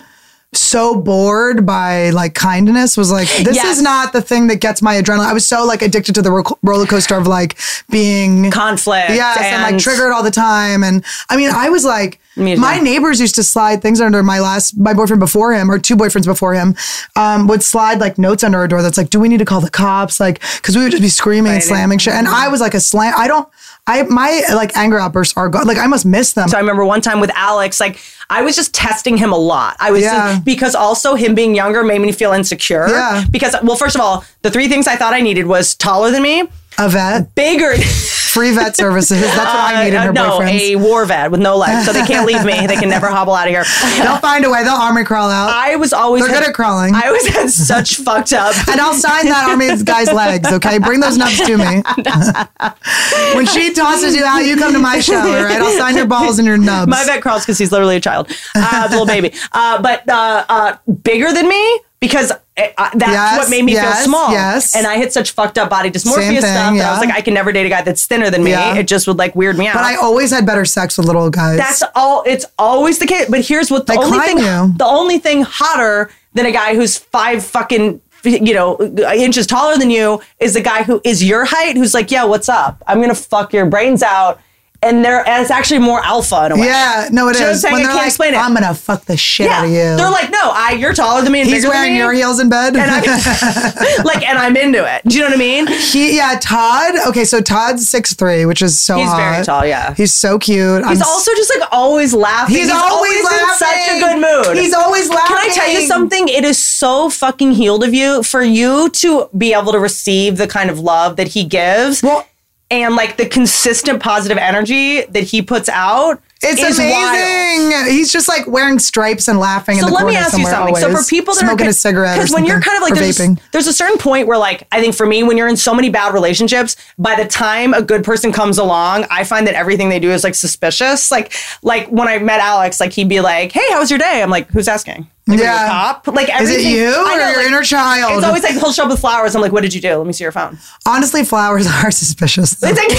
so bored by like kindness was like this Yes. is not the thing that gets my adrenaline. I was so like addicted to the ro- roller coaster of like being Conflict Yes, and, like triggered all the time. And I mean, I was like, my neighbors used to slide things under my last, my boyfriend before him, or two boyfriends before him, um, would slide like notes under our door that's like, do we need to call the cops? Like, cause we would just be screaming and slamming shit. And I was like a slam. I don't, I, my like anger outbursts are gone. Like, I must miss them. So I remember one time with Alex, like I was just testing him a lot. I was Yeah. because also him being younger made me feel insecure. Yeah. Because well, first of all, the three things I thought I needed was taller than me, a vet, bigger. free vet services. That's what I need in Uh, her no, boyfriends. a war vet with no legs, so they can't leave me. They can never hobble out of here. They'll find a way. They'll army crawl out. I was always They're good at crawling. I always had such fucked up. and I'll sign that army guy's legs, okay? Bring those nuts to me. when she tosses you out, you come to my shower, right? I'll sign your balls and your nubs. My vet crawls because he's literally a child, uh, little baby. Uh, but uh, uh, bigger than me because uh, that's Yes, what made me yes, feel small. yes. And I had such fucked up body dysmorphia thing, stuff that I was like, I can never date a guy that's thinner than me. Yeah. It just would like weird me out. but I always had better sex with little guys. that's all. It's always the case. But here's what the They only thing. you. The only thing hotter than a guy who's five fucking. You know, inches taller than you is the guy who is your height, who's like, yeah, what's up? I'm gonna fuck your brains out, and they're and it's actually more alpha in a way. yeah, no, it Do you know what I'm is. saying? When I they're can't like, explain it. I'm gonna fuck the shit Yeah, out of you. they're like, no, I, you're taller than me and he's wearing your heels in bed. and I'm, like, and I'm into it. Do you know what I mean? he, yeah, Todd. Okay, so Todd's six three, which is so He's hot. very tall, yeah. he's so cute. He's also just like always laughing. He's always in such a good mood. He's always laughing. Can I tell you something? It is so fucking healed of you for you to be able to receive the kind of love that he gives. Well- and like the consistent positive energy that he puts out. It's amazing. wild. He's just like wearing stripes and laughing So in the let me corner ask you somewhere something. So always. for people that are smoking are a cigarette, because when you're something, kind of like or there's, vaping. there's a certain point where like I think for me when you're in so many bad relationships, by the time a good person comes along, I find that everything they do is like suspicious. Like like when I met Alex, like he'd be like, "Hey, how was your day?" I'm like, "Who's asking?" Like, Yeah. cop? Like Is it everything. you or know, your like, inner child? It's always like he'll show up with flowers. I'm like, "What did you do? Let me see your phone." Honestly, flowers are suspicious. It's like,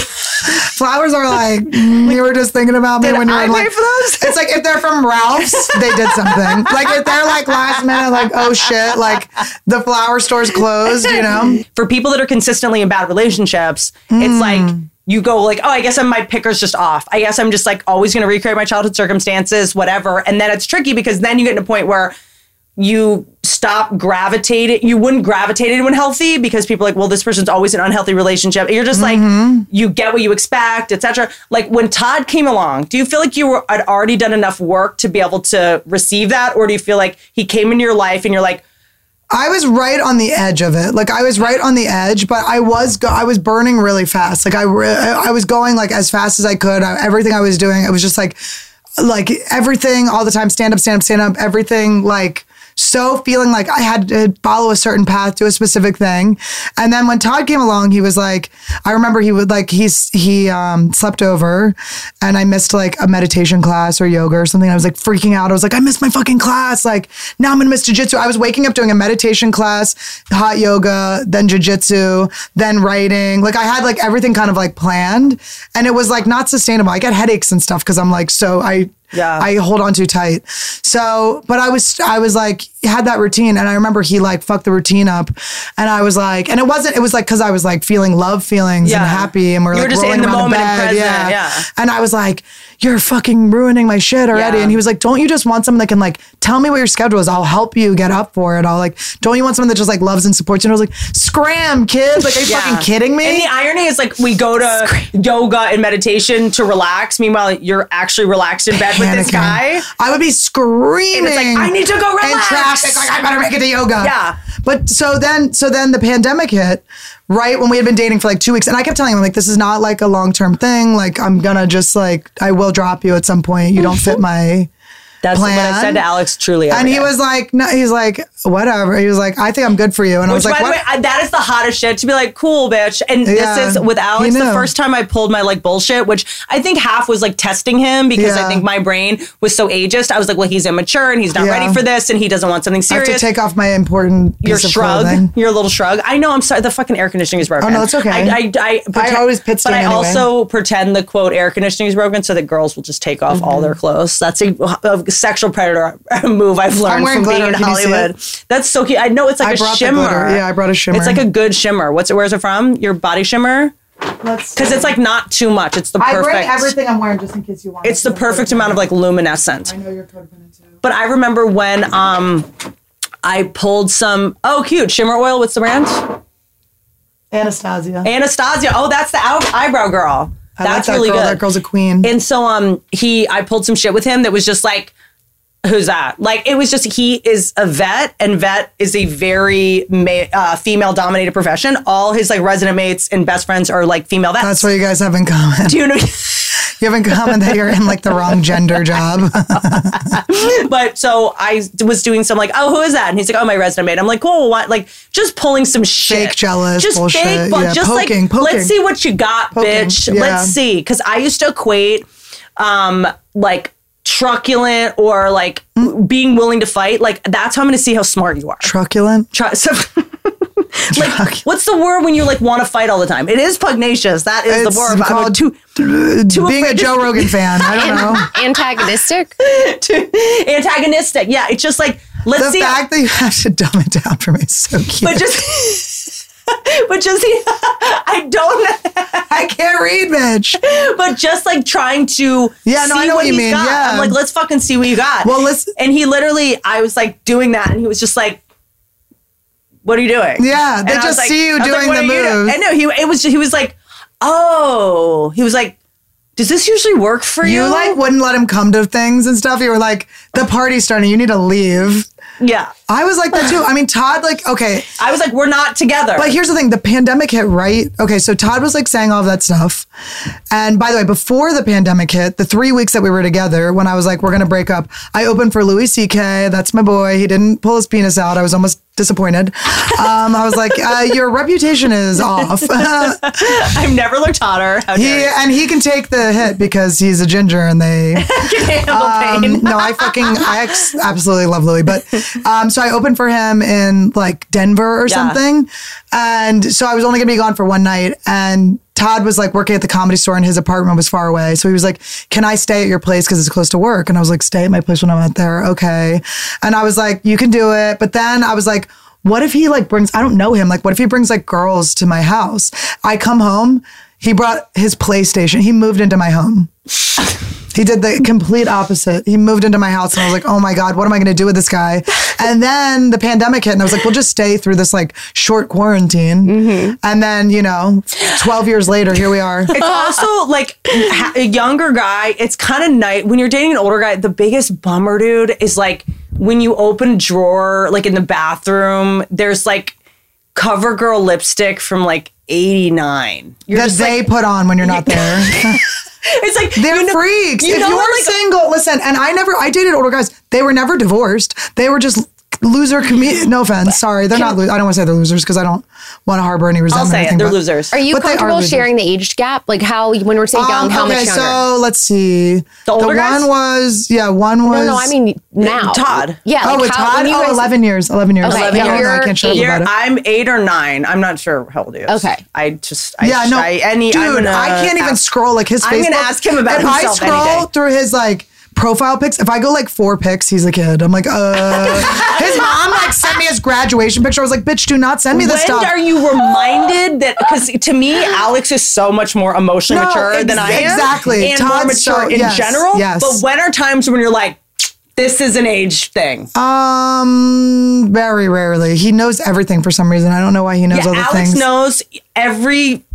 flowers are like mm, you were just thinking about me when you were I pay like for those? It's like if they're from Ralph's, they did something. Like if they're like last minute, like oh shit, like the flower store's closed. You know, for people that are consistently in bad relationships, Hmm. it's like you go like, oh, I guess I'm, my picker's just off. I guess I'm just like always going to recreate my childhood circumstances, whatever. And then it's tricky because then you get to a point where you stop gravitating. You wouldn't gravitate anyone healthy because people are like, well, this person's always an unhealthy relationship. You're just Mm-hmm. like, you get what you expect, etc. Like when Todd came along, do you feel like you were had already done enough work to be able to receive that, or do you feel like he came into your life and you're like, I was right on the edge of it. Like I was right on the edge, but I was go- I was burning really fast. Like I re- I was going like as fast as I could. I, everything I was doing, it was just like like everything all the time. Stand up, stand up, stand up. Everything like. So feeling like I had to follow a certain path, do a specific thing, and then when Todd came along, he was like, I remember he would like he's he um, slept over, and I missed like a meditation class or yoga or something. I was like freaking out. I was like, I missed my fucking class. Like now I'm gonna miss jujitsu. I was waking up doing a meditation class, hot yoga, then jujitsu, then writing. Like I had like everything kind of like planned, and it was like not sustainable. I get headaches and stuff because I'm like so I Yeah. I hold on too tight. So, but I was, I was like, had that routine. And I remember he like fucked the routine up. And I was like, and it wasn't, it was like, cause I was like feeling love feelings Yeah. and happy. And we're You were like just rolling in the around moment bed. present, yeah. yeah. And I was like, you're fucking ruining my shit already. Yeah. And he was like, don't you just want someone that can like, tell me what your schedule is. I'll help you get up for it. I'll like, don't you want someone that just like loves and supports you? And I was like, scram kids. Like, are you fucking kidding me? And the irony is like we go to yoga and meditation to relax. Meanwhile, you're actually relaxed in bed with this guy. I would be screaming. And it's like, I need to go relax. Traffic, like I better make it to yoga. Yeah. But so then, so then the pandemic hit, right when we had been dating for like two weeks, and I kept telling him like, this is not like a long term thing. Like I'm gonna just like I will drop you at some point. You don't fit my. That's what I said to Alex truly. And he day. was like, no, he's like, whatever. He was like, I think I'm good for you. And I was like, by the way, I, that is the hottest shit to be like, cool, bitch. And Yeah, this is with Alex the first time I pulled my like bullshit, which I think half was like testing him because I think my brain was so ageist. I was like, well, he's immature and he's not Yeah. ready for this and he doesn't want something I have serious. to take off my important your shrug, clothing. your little shrug. I know. I'm sorry. The fucking air conditioning is broken. Oh, no, it's okay. I, I, I, pretend- always pit But I anyway. also pretend the quote air conditioning is broken so that girls will just take off mm-hmm. all their clothes. That's a, a sexual predator move I've learned from being in Can Hollywood. That's so cute. I know it's like I a shimmer. Yeah, I brought a shimmer. It's like a good shimmer. What's it? Where's it from? Your body shimmer? Let's Because it's like not too much. It's the perfect. I bring everything I'm wearing just in case you want. It. It's the perfect amount of like luminescent. I know you're codependent too. But I remember when um I pulled some oh cute shimmer oil. What's the brand? Anastasia. Anastasia. Oh, that's the eye- eyebrow girl. I like That's that really girl. good. That girl's a queen. And so um he I pulled some shit with him that was just like who's that? Like it was just he is a vet and vet is a very ma- uh, female dominated profession. All his like resident mates and best friends are like female vets. That's what you guys have in common. Do you know? You have in common that you're in like the wrong gender job. but so I was doing some like, oh, who is that? And he's like, oh, my resident mate. I'm like, cool. What? Like, just pulling some shit. Fake jealous Just bullshit. fake, but Yeah, just poking, like, poking. let's see what you got, Poking, bitch. yeah. Let's see. Because I used to equate, um, like truculent or like being willing to fight. Like that's how I'm going to see how smart you are. Truculent. Tru- so, like, what's the word when you like want to fight all the time? It is pugnacious. That is It's the word. I'm called too, too being a afraid to- Joe Rogan fan. I don't know. Antagonistic. antagonistic. Yeah, it's just like let's see the see. fact that you have to dumb it down for me is so cute. but just but just he I don't I can't read, bitch. but just like trying to Yeah, no, see I know what you he's mean. got. Yeah. I'm like, let's fucking see what you got. Well, let's- and he literally I was like doing that and he was just like what are you doing? Yeah, they was just like- see you was like, doing the you doing?" moves. I know he it was he was like, oh, he was like, does this usually work for you? You like wouldn't let him come to things and stuff. You were like, the party's starting. You need to leave. yeah. I was like that too. I mean, Todd, like, okay. I was like, we're not together. But here's the thing the pandemic hit, right? Okay, so Todd was like saying all of that stuff. And by the way, before the pandemic hit, the three weeks that we were together, when I was like, we're going to break up, I opened for Louis C.K. That's my boy. He didn't pull his penis out. I was almost disappointed. Um, I was like, uh, your reputation is off. I've never looked hotter. He and he can take the hit because he's a ginger and they handle um, pain. no i fucking i ex- absolutely love louis but um so i opened for him in like denver or Yeah. something and so i was only gonna be gone for one night and Todd was like working at the comedy store and his apartment was far away. So he was like, Can I stay at your place because it's close to work? And I was like, Stay at my place when I'm out there. Okay. And I was like, You can do it. But then I was like, What if he like brings, I don't know him. Like, what if he brings like girls to my house? I come home. He brought his PlayStation. He moved into my home. He did the complete opposite. He moved into my house and I was like, oh my God, what am I going to do with this guy? And then the pandemic hit and I was like, we'll just stay through this like short quarantine. Mm-hmm. And then, you know, 12 years later, here we are. It's also like a younger guy. It's kind of night when you're dating an older guy. The biggest bummer, dude, is like when you open a drawer, like in the bathroom. There's like CoverGirl lipstick from like '89. You're that they like, put on when you're not there. it's like They're you know- freaks. You if know, you're like, single, listen, and I never, I dated older guys. They were never divorced. They were just loser comedians. No offense. Sorry. They're not, lo- I don't want to say they're losers because I don't want to harbor any resentment. I'll resentment. or say it. They're but- losers. Are you But they are comfortable losers. sharing the age gap? Like how when we're saying young, Um, how okay, much younger? so let's see. The older guys? one was, yeah, one was. no, no, I mean now. Todd. Yeah. oh, like with how- Todd? when you Oh, guys- 11 years. 11 years. Okay, yeah, yeah, I you're can't shut up You're, about it. I'm eight or nine. I'm not sure how old he is. Okay. I just. I, yeah, no, I, any, dude, I'm gonna I can't even ask- scroll like his I'm Facebook. gonna ask him about if himself I any scroll day. through his like profile pics, if I go like four pics, he's a kid. I'm like, uh. his mom like sent me his graduation picture. I was like, bitch, do not send me this when stuff. are you reminded that? Because to me, Alex is so much more emotionally No, mature than I am, exactly. and more Todd's mature so- in yes, general. yes. But when are times when you're like, this is an age thing? um, very rarely. He knows everything for some reason. I don't know why he knows all the things. Alex things. knows every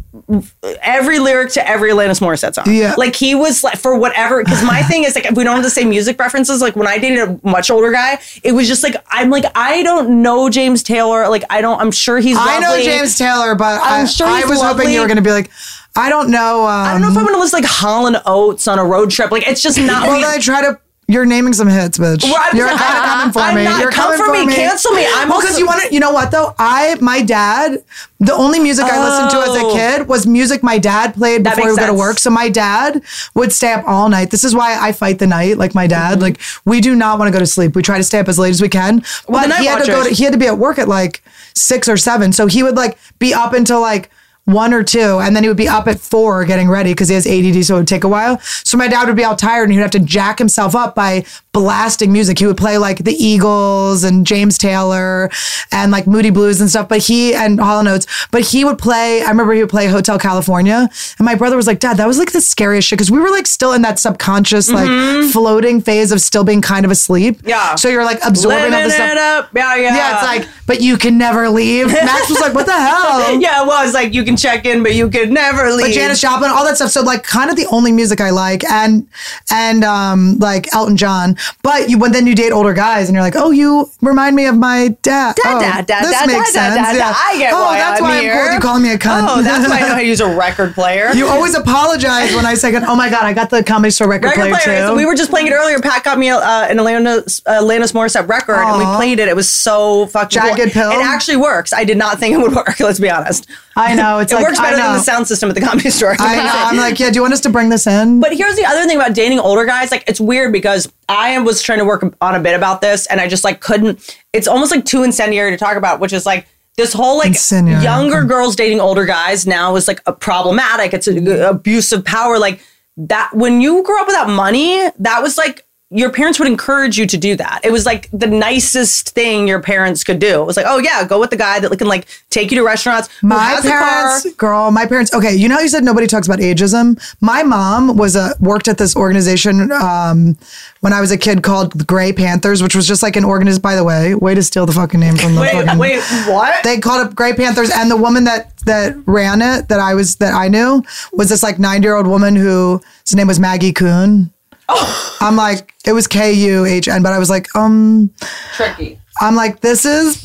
every lyric to every Alanis Morissette song. Yeah. Like he was like for whatever because my thing is like if we don't have the same music references, like when I dated a much older guy, it was just like I'm like, I don't know James Taylor. Like I don't I'm sure he's I know. James Taylor, but I'm I, sure I was hoping you were going to be like, I don't know. Um, I don't know if I'm gonna listen like Hall and Oates on a road trip. Like it's just not Well, I try to. You're naming some hits, bitch. Well, You're just- kind of coming for I'm me. not- You're come coming for for me. Cancel me. I'm well, because also- you want to. You know what though? I my dad. The only music I listened to as Oh. a kid was music my dad played before he makes would go to work. So my dad would stay up all night. This is why I fight the night, like my dad. Mm-hmm. Like we do not want to go to sleep. We try to stay up as late as we can. Well, But night he had to go to. He had to be at work at like six or seven. So he would like be up until like. One or two, and then he would be up at four getting ready because he has ADD, so it would take a while. So my dad would be all tired and he would have to jack himself up by blasting music. He would play like the Eagles and James Taylor and like Moody Blues and stuff, but he and Hall and Oates, but he would play, I remember he would play Hotel California. And my brother was like, Dad, that was like the scariest shit because we were like still in that subconscious, like mm-hmm. floating phase of still being kind of asleep. Yeah. So you're like absorbing all Living this stuff. up. Yeah, yeah. Yeah, it's like, but you can never leave. Max was like, what the hell? yeah, well, it's like you can check in, but you could never leave. But Janis Joplin, all that stuff. So like kind of the only music I like and and um like Elton John. But you when then you date older guys and you're like, oh, you remind me of my dad. Da, oh, da, da, this da, makes da, da, sense. da, da. yeah. I get oh, why that's I'm why I'm here. cool you calling me a cunt. Oh, that's why I know how to use a record player. you always apologize when I say, oh my god, I got the comedy store record, record player, player. too. So we were just playing it earlier. Pat got me uh, an Alanis, Alanis Morissette record, and we played it. It was so fucking Jagged cool. Pill? It actually works. I did not think it would work. Let's be honest. I know it's it like, works better than the sound system at the comedy store. I know. I'm like, yeah. Do you want us to bring this in? But here's the other thing about dating older guys. Like, it's weird because I was trying to work on a bit about this, and I just like couldn't. It's almost like too incendiary to talk about, which is like this whole like Incendiary. younger girls dating older guys now is like a problematic. It's an abuse of power. Like that when you grew up without money, that was like. Your parents would encourage you to do that. It was like the nicest thing your parents could do. It was like, oh yeah, go with the guy that can like take you to restaurants. My has a car. parents, girl, my parents. Okay, you know how you said nobody talks about ageism. My mom was a worked at this organization um, when I was a kid called Gray Panthers, which was just like an organization. By the way, way to steal the fucking name from the Wait, fucking. wait, what? They called it Gray Panthers, and the woman that that ran it, that I was that I knew, was this like ninety year old woman who his name was Maggie Kuhn. Oh. I'm like, it was K U H N, but I was like, um, Tricky. I'm like, this is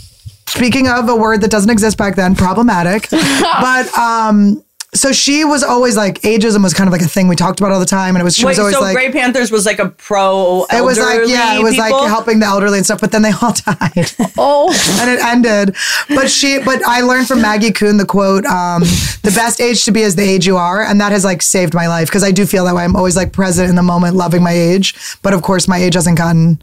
speaking of a word that doesn't exist back then, problematic. but um, so she was always like ageism was kind of like a thing we talked about all the time, and it was she Wait, was always so like. Grey Panthers was like a pro. it was like yeah, it was people? like helping the elderly and stuff, but then they all died. Oh, and it ended. But she, but I learned from Maggie Kuhn the quote: um, "The best age to be is the age you are," and that has like saved my life because I do feel that way. I'm always like present in the moment, loving my age, but of course my age hasn't gotten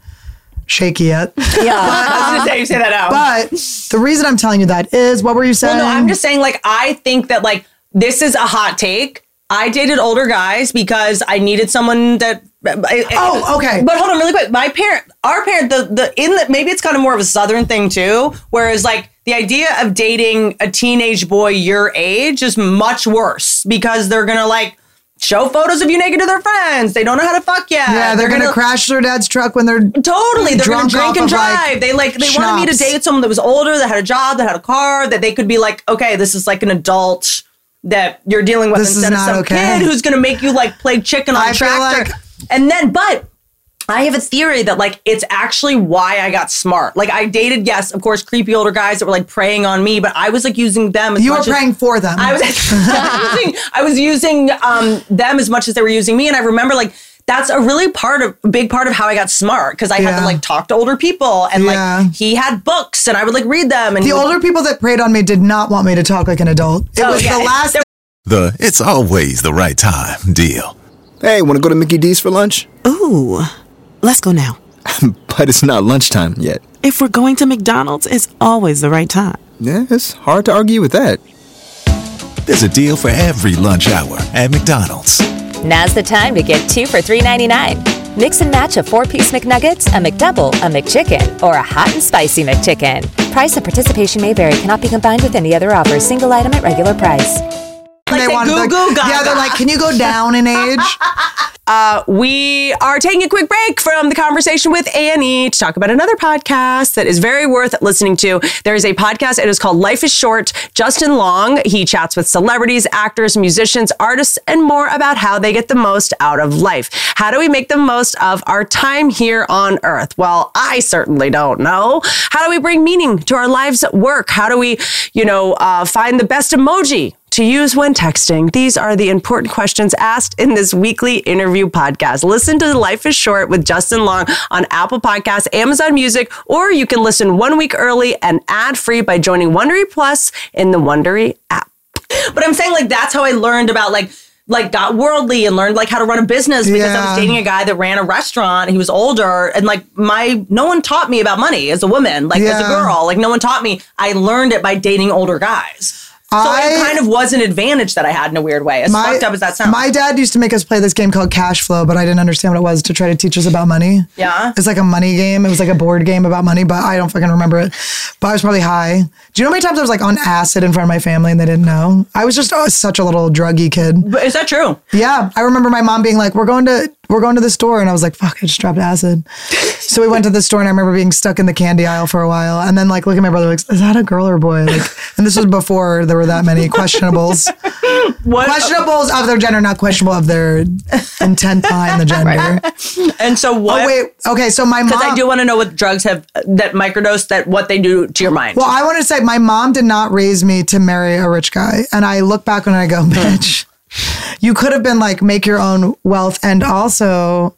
shaky yet. yeah. I was gonna say you say that out. But the reason I'm telling you that is, what were you saying? well, no, I'm just saying. Like, I think that like this is a hot take. I dated older guys because I needed someone that. Oh, okay. But hold on, really quick. My parent, our parent, the the in the maybe it's kind of more of a southern thing too. Whereas like the idea of dating a teenage boy your age is much worse because they're gonna like show photos of you naked to their friends. They don't know how to fuck yet. Yeah, they're, gonna, crash their dad's truck when they're Totally, they're gonna drunk drink and of, like, drive. they like they wanted me to date someone that was older, that had a job, that had a car, that they could be like, okay, this is like an adult that you're dealing with This instead of some okay. kid who's gonna make you like play chicken on I tractor. like- and then, but I have a theory that like it's actually why I got smart. Like I dated, yes, of course, creepy older guys that were like preying on me, but I was like using them. As you were praying for them. I was using, I was using um, them as much as they were using me, and I remember like that's a really part of big part of how I got smart because I had to like talk to older people, and Yeah. like he had books, and I would like read them. And the he would- older people that preyed on me did not want me to talk like an adult. It Oh, was yeah. the last. The it's always the right time deal. Hey, want to go to Mickey D's for lunch? Ooh, let's go now. But it's not lunchtime yet. If we're going to McDonald's, it's always the right time. Yeah, it's hard to argue with that. There's a deal for every lunch hour at McDonald's. Now's the time to get two for $3.99. Mix and match a four piece McNuggets, a McDouble, a McChicken, or a hot and spicy McChicken. Price and participation may vary, cannot be combined with any other offer, single item at regular price. Like they wanted, goo like- gaga. yeah, they're like, can you go down in age? Uh, we are taking a quick break from the conversation with Annie to talk about another podcast that is very worth listening to. There is a podcast. It is called Life is Short. Justin Long, he chats with celebrities, actors, musicians, artists, and more about how they get the most out of life. How do we make the most of our time here on earth? Well, I certainly don't know. How do we bring meaning to our lives at work? How do we, you know, uh, find the best emoji to use when texting? These are the important questions asked in this weekly interview podcast. Listen to Life is Short with Justin Long on Apple Podcasts, Amazon Music, or you can listen one week early and ad free by joining Wondery Plus in the Wondery app. But I'm saying like that's how I learned about like like got worldly and learned like how to run a business because I was dating a guy that ran a restaurant. He was older and like my no one taught me about money as a woman, like as a girl. Like no one taught me. I learned it by dating older guys. So I- it kind of was an advantage that I had in a weird way. As fucked up as that sounds. My dad used to make us play this game called Cash Flow, but I didn't understand what it was to try to teach us about money. Yeah? It's like a money game. It was like a board game about money, but I don't fucking remember it. But I was probably high. Do you know how many times I was like on acid in front of my family and they didn't know? I was just uh, such a little druggy kid. but is that true? Yeah, I remember my mom being like, "We're going to we're going to the store," and I was like, "Fuck, I just dropped acid." so we went to the store, and I remember being stuck in the candy aisle for a while, and then like look at my brother, like, "Is that a girl or a boy?" Like, and this was before there were that many questionables. What? questionables of their gender, not questionable of their intent behind the gender. And so what? Oh wait, okay. So my mom. Because I do want to know what drugs have that microdose that what they do to your mind. Well, I want to say my mom did not raise me to marry a rich guy. And I look back and I go, hmm. bitch, you could have been like, make your own wealth and also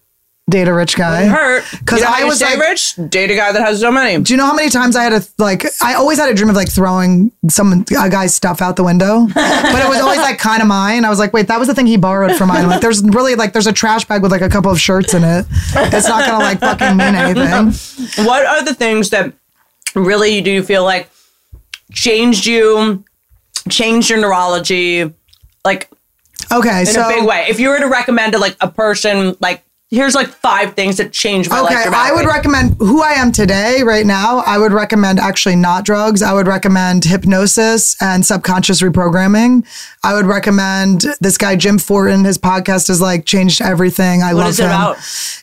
date a rich guy. hurt Because You know I was stay like, rich. Date a guy that has so many. do you know how many times I had a like? I always had a dream of like throwing some a guy's stuff out the window, but it was always like kind of mine. I was like, wait, that was the thing he borrowed from mine. Like, there's really like there's a trash bag with like a couple of shirts in it. It's not gonna like fucking mean anything. What are the things that really do you feel like changed you, changed your neurology, like Okay, in so a big way? If you were to recommend to like a person, like here's like five things that changed my life. Okay, I would recommend who I am today, right now. I would recommend actually not drugs. I would recommend hypnosis and subconscious reprogramming. I would recommend this guy, Jim Fortin. His podcast has like changed everything. I What love is it him. about?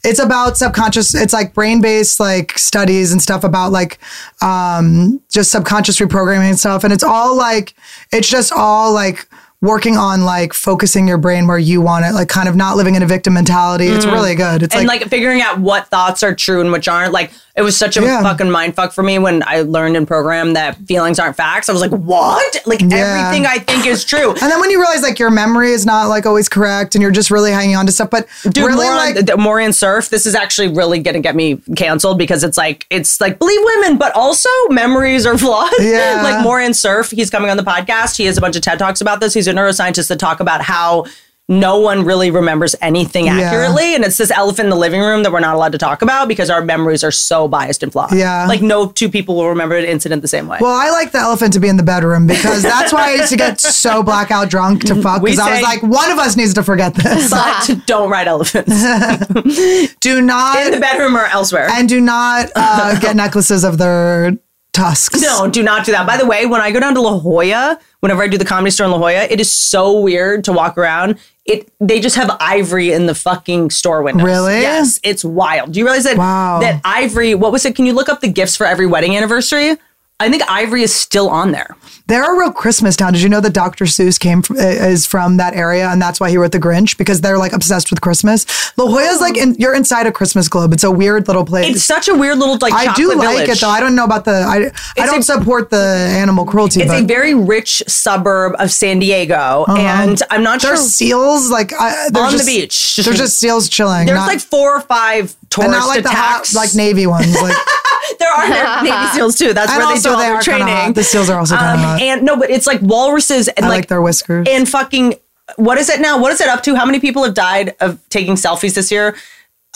It's about subconscious, it's like brain based like studies and stuff about like um, just subconscious reprogramming and stuff. And it's all like, it's just all like, Working on like focusing your brain where you want it, like kind of not living in a victim mentality. It's really good. It's Mm. and like like, figuring out what thoughts are true and which aren't. Like it was such a Yeah. fucking mind fuck for me when I learned in program that feelings aren't facts. I was like, what? Like Yeah. everything I think is true. And then when you realize like your memory is not like always correct and you're just really hanging on to stuff, but Dude, really more like on, the Moran Cerf. This is actually really gonna get me canceled because it's like it's like believe women, but also memories are flawed. Yeah. like Moran Cerf, he's coming on the podcast. He has a bunch of TED talks about this. He's a neuroscientist that talk about how no one really remembers anything Yeah. accurately, and it's this elephant in the living room that we're not allowed to talk about because our memories are so biased and flawed. Yeah. like no two people will remember an incident the same way. well, I like the elephant to be in the bedroom because that's why I used to get so blackout drunk to fuck because I was like, one of us needs to forget this. but don't ride elephants do not in the bedroom or elsewhere. and do not uh, get necklaces of their tusks. No, do not do that. By the way, when I go down to La Jolla, whenever I do the comedy store in La Jolla, it is so weird to walk around. It they just have ivory in the fucking store windows. Really? Yes, it's wild. Do you realize that Wow. that ivory? What was it? Can you look up the gifts for every wedding anniversary? I think ivory is still on there. They're a real Christmas town. Did you know that Dr. Seuss came from, uh, is from that area and that's why he wrote The Grinch because they're like obsessed with Christmas. La Jolla's like in, you're inside a Christmas globe. It's a weird little place. It's such a weird little like. I do like village. it though. I don't know about the. I, I don't a- support the animal cruelty. It's but a very rich suburb of San Diego, uh-huh. and I'm not there's sure seals like I, on just, the beach. They're just seals chilling. There's not, like four or five and not like the hot, like Navy ones. Like there are Navy SEAls too. That's And where they also do all they their are training. Um, hot. The SEALs are also kinda hot. And no, but it's like walruses and I like, like their whiskers. and fucking. What is it now? What is it up to? How many people have died of taking selfies this year?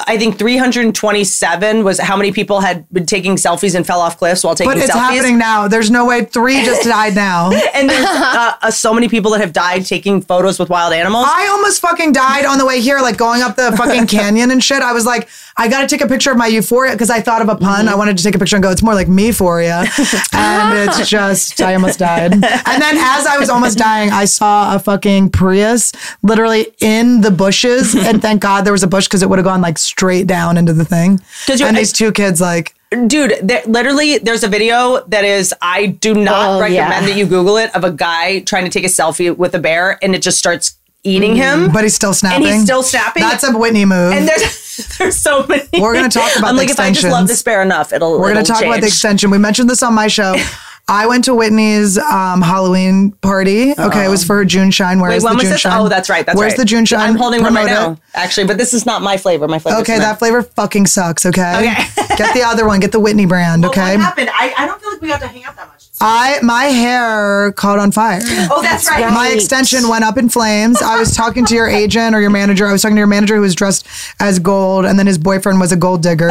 I think 327 was how many people had been taking selfies and fell off cliffs while taking selfies. but it's selfies. happening now. There's no way three just died now. And there's uh, uh, so many people that have died taking photos with wild animals. I almost fucking died on the way here, like going up the fucking canyon and shit. I was like, I got to take a picture of my euphoria because I thought of a pun. Mm-hmm. I wanted to take a picture and go, it's more like me euphoria. and it's just, I almost died. And then as I was almost dying, I saw a fucking Prius literally in the bushes. And thank God there was a bush because it would have gone like straight down into the thing. Does your- and these two kids, like, dude there, literally there's a video that is i do not Oh, recommend yeah. that you google it of a guy trying to take a selfie with a bear and it just starts eating him but he's still snapping. and he's still snapping That's a Whitney move. and there's there's so many We're gonna talk about i'm the like if i just love extensions. this bear enough it'll We're going it'll to talk about the extension. We mentioned this on my show. I went to Whitney's um, Halloween party. Okay, it was for her JuneShine. Where's Wait, when the was June this? shine? Oh, that's right. That's right. Where's right. the JuneShine? I'm holding one right Promote now, actually, but this is not my flavor. My flavor. Okay, that flavor fucking sucks. Okay. Okay. Get the other one. Get the Whitney brand. Okay. What happened? I, I don't feel like we got to hang out that much. I my hair caught on fire. Oh, that's, right. My extension went up in flames. I was talking to your agent or your manager. I was talking to your manager who was dressed as gold, and then his boyfriend was a gold digger.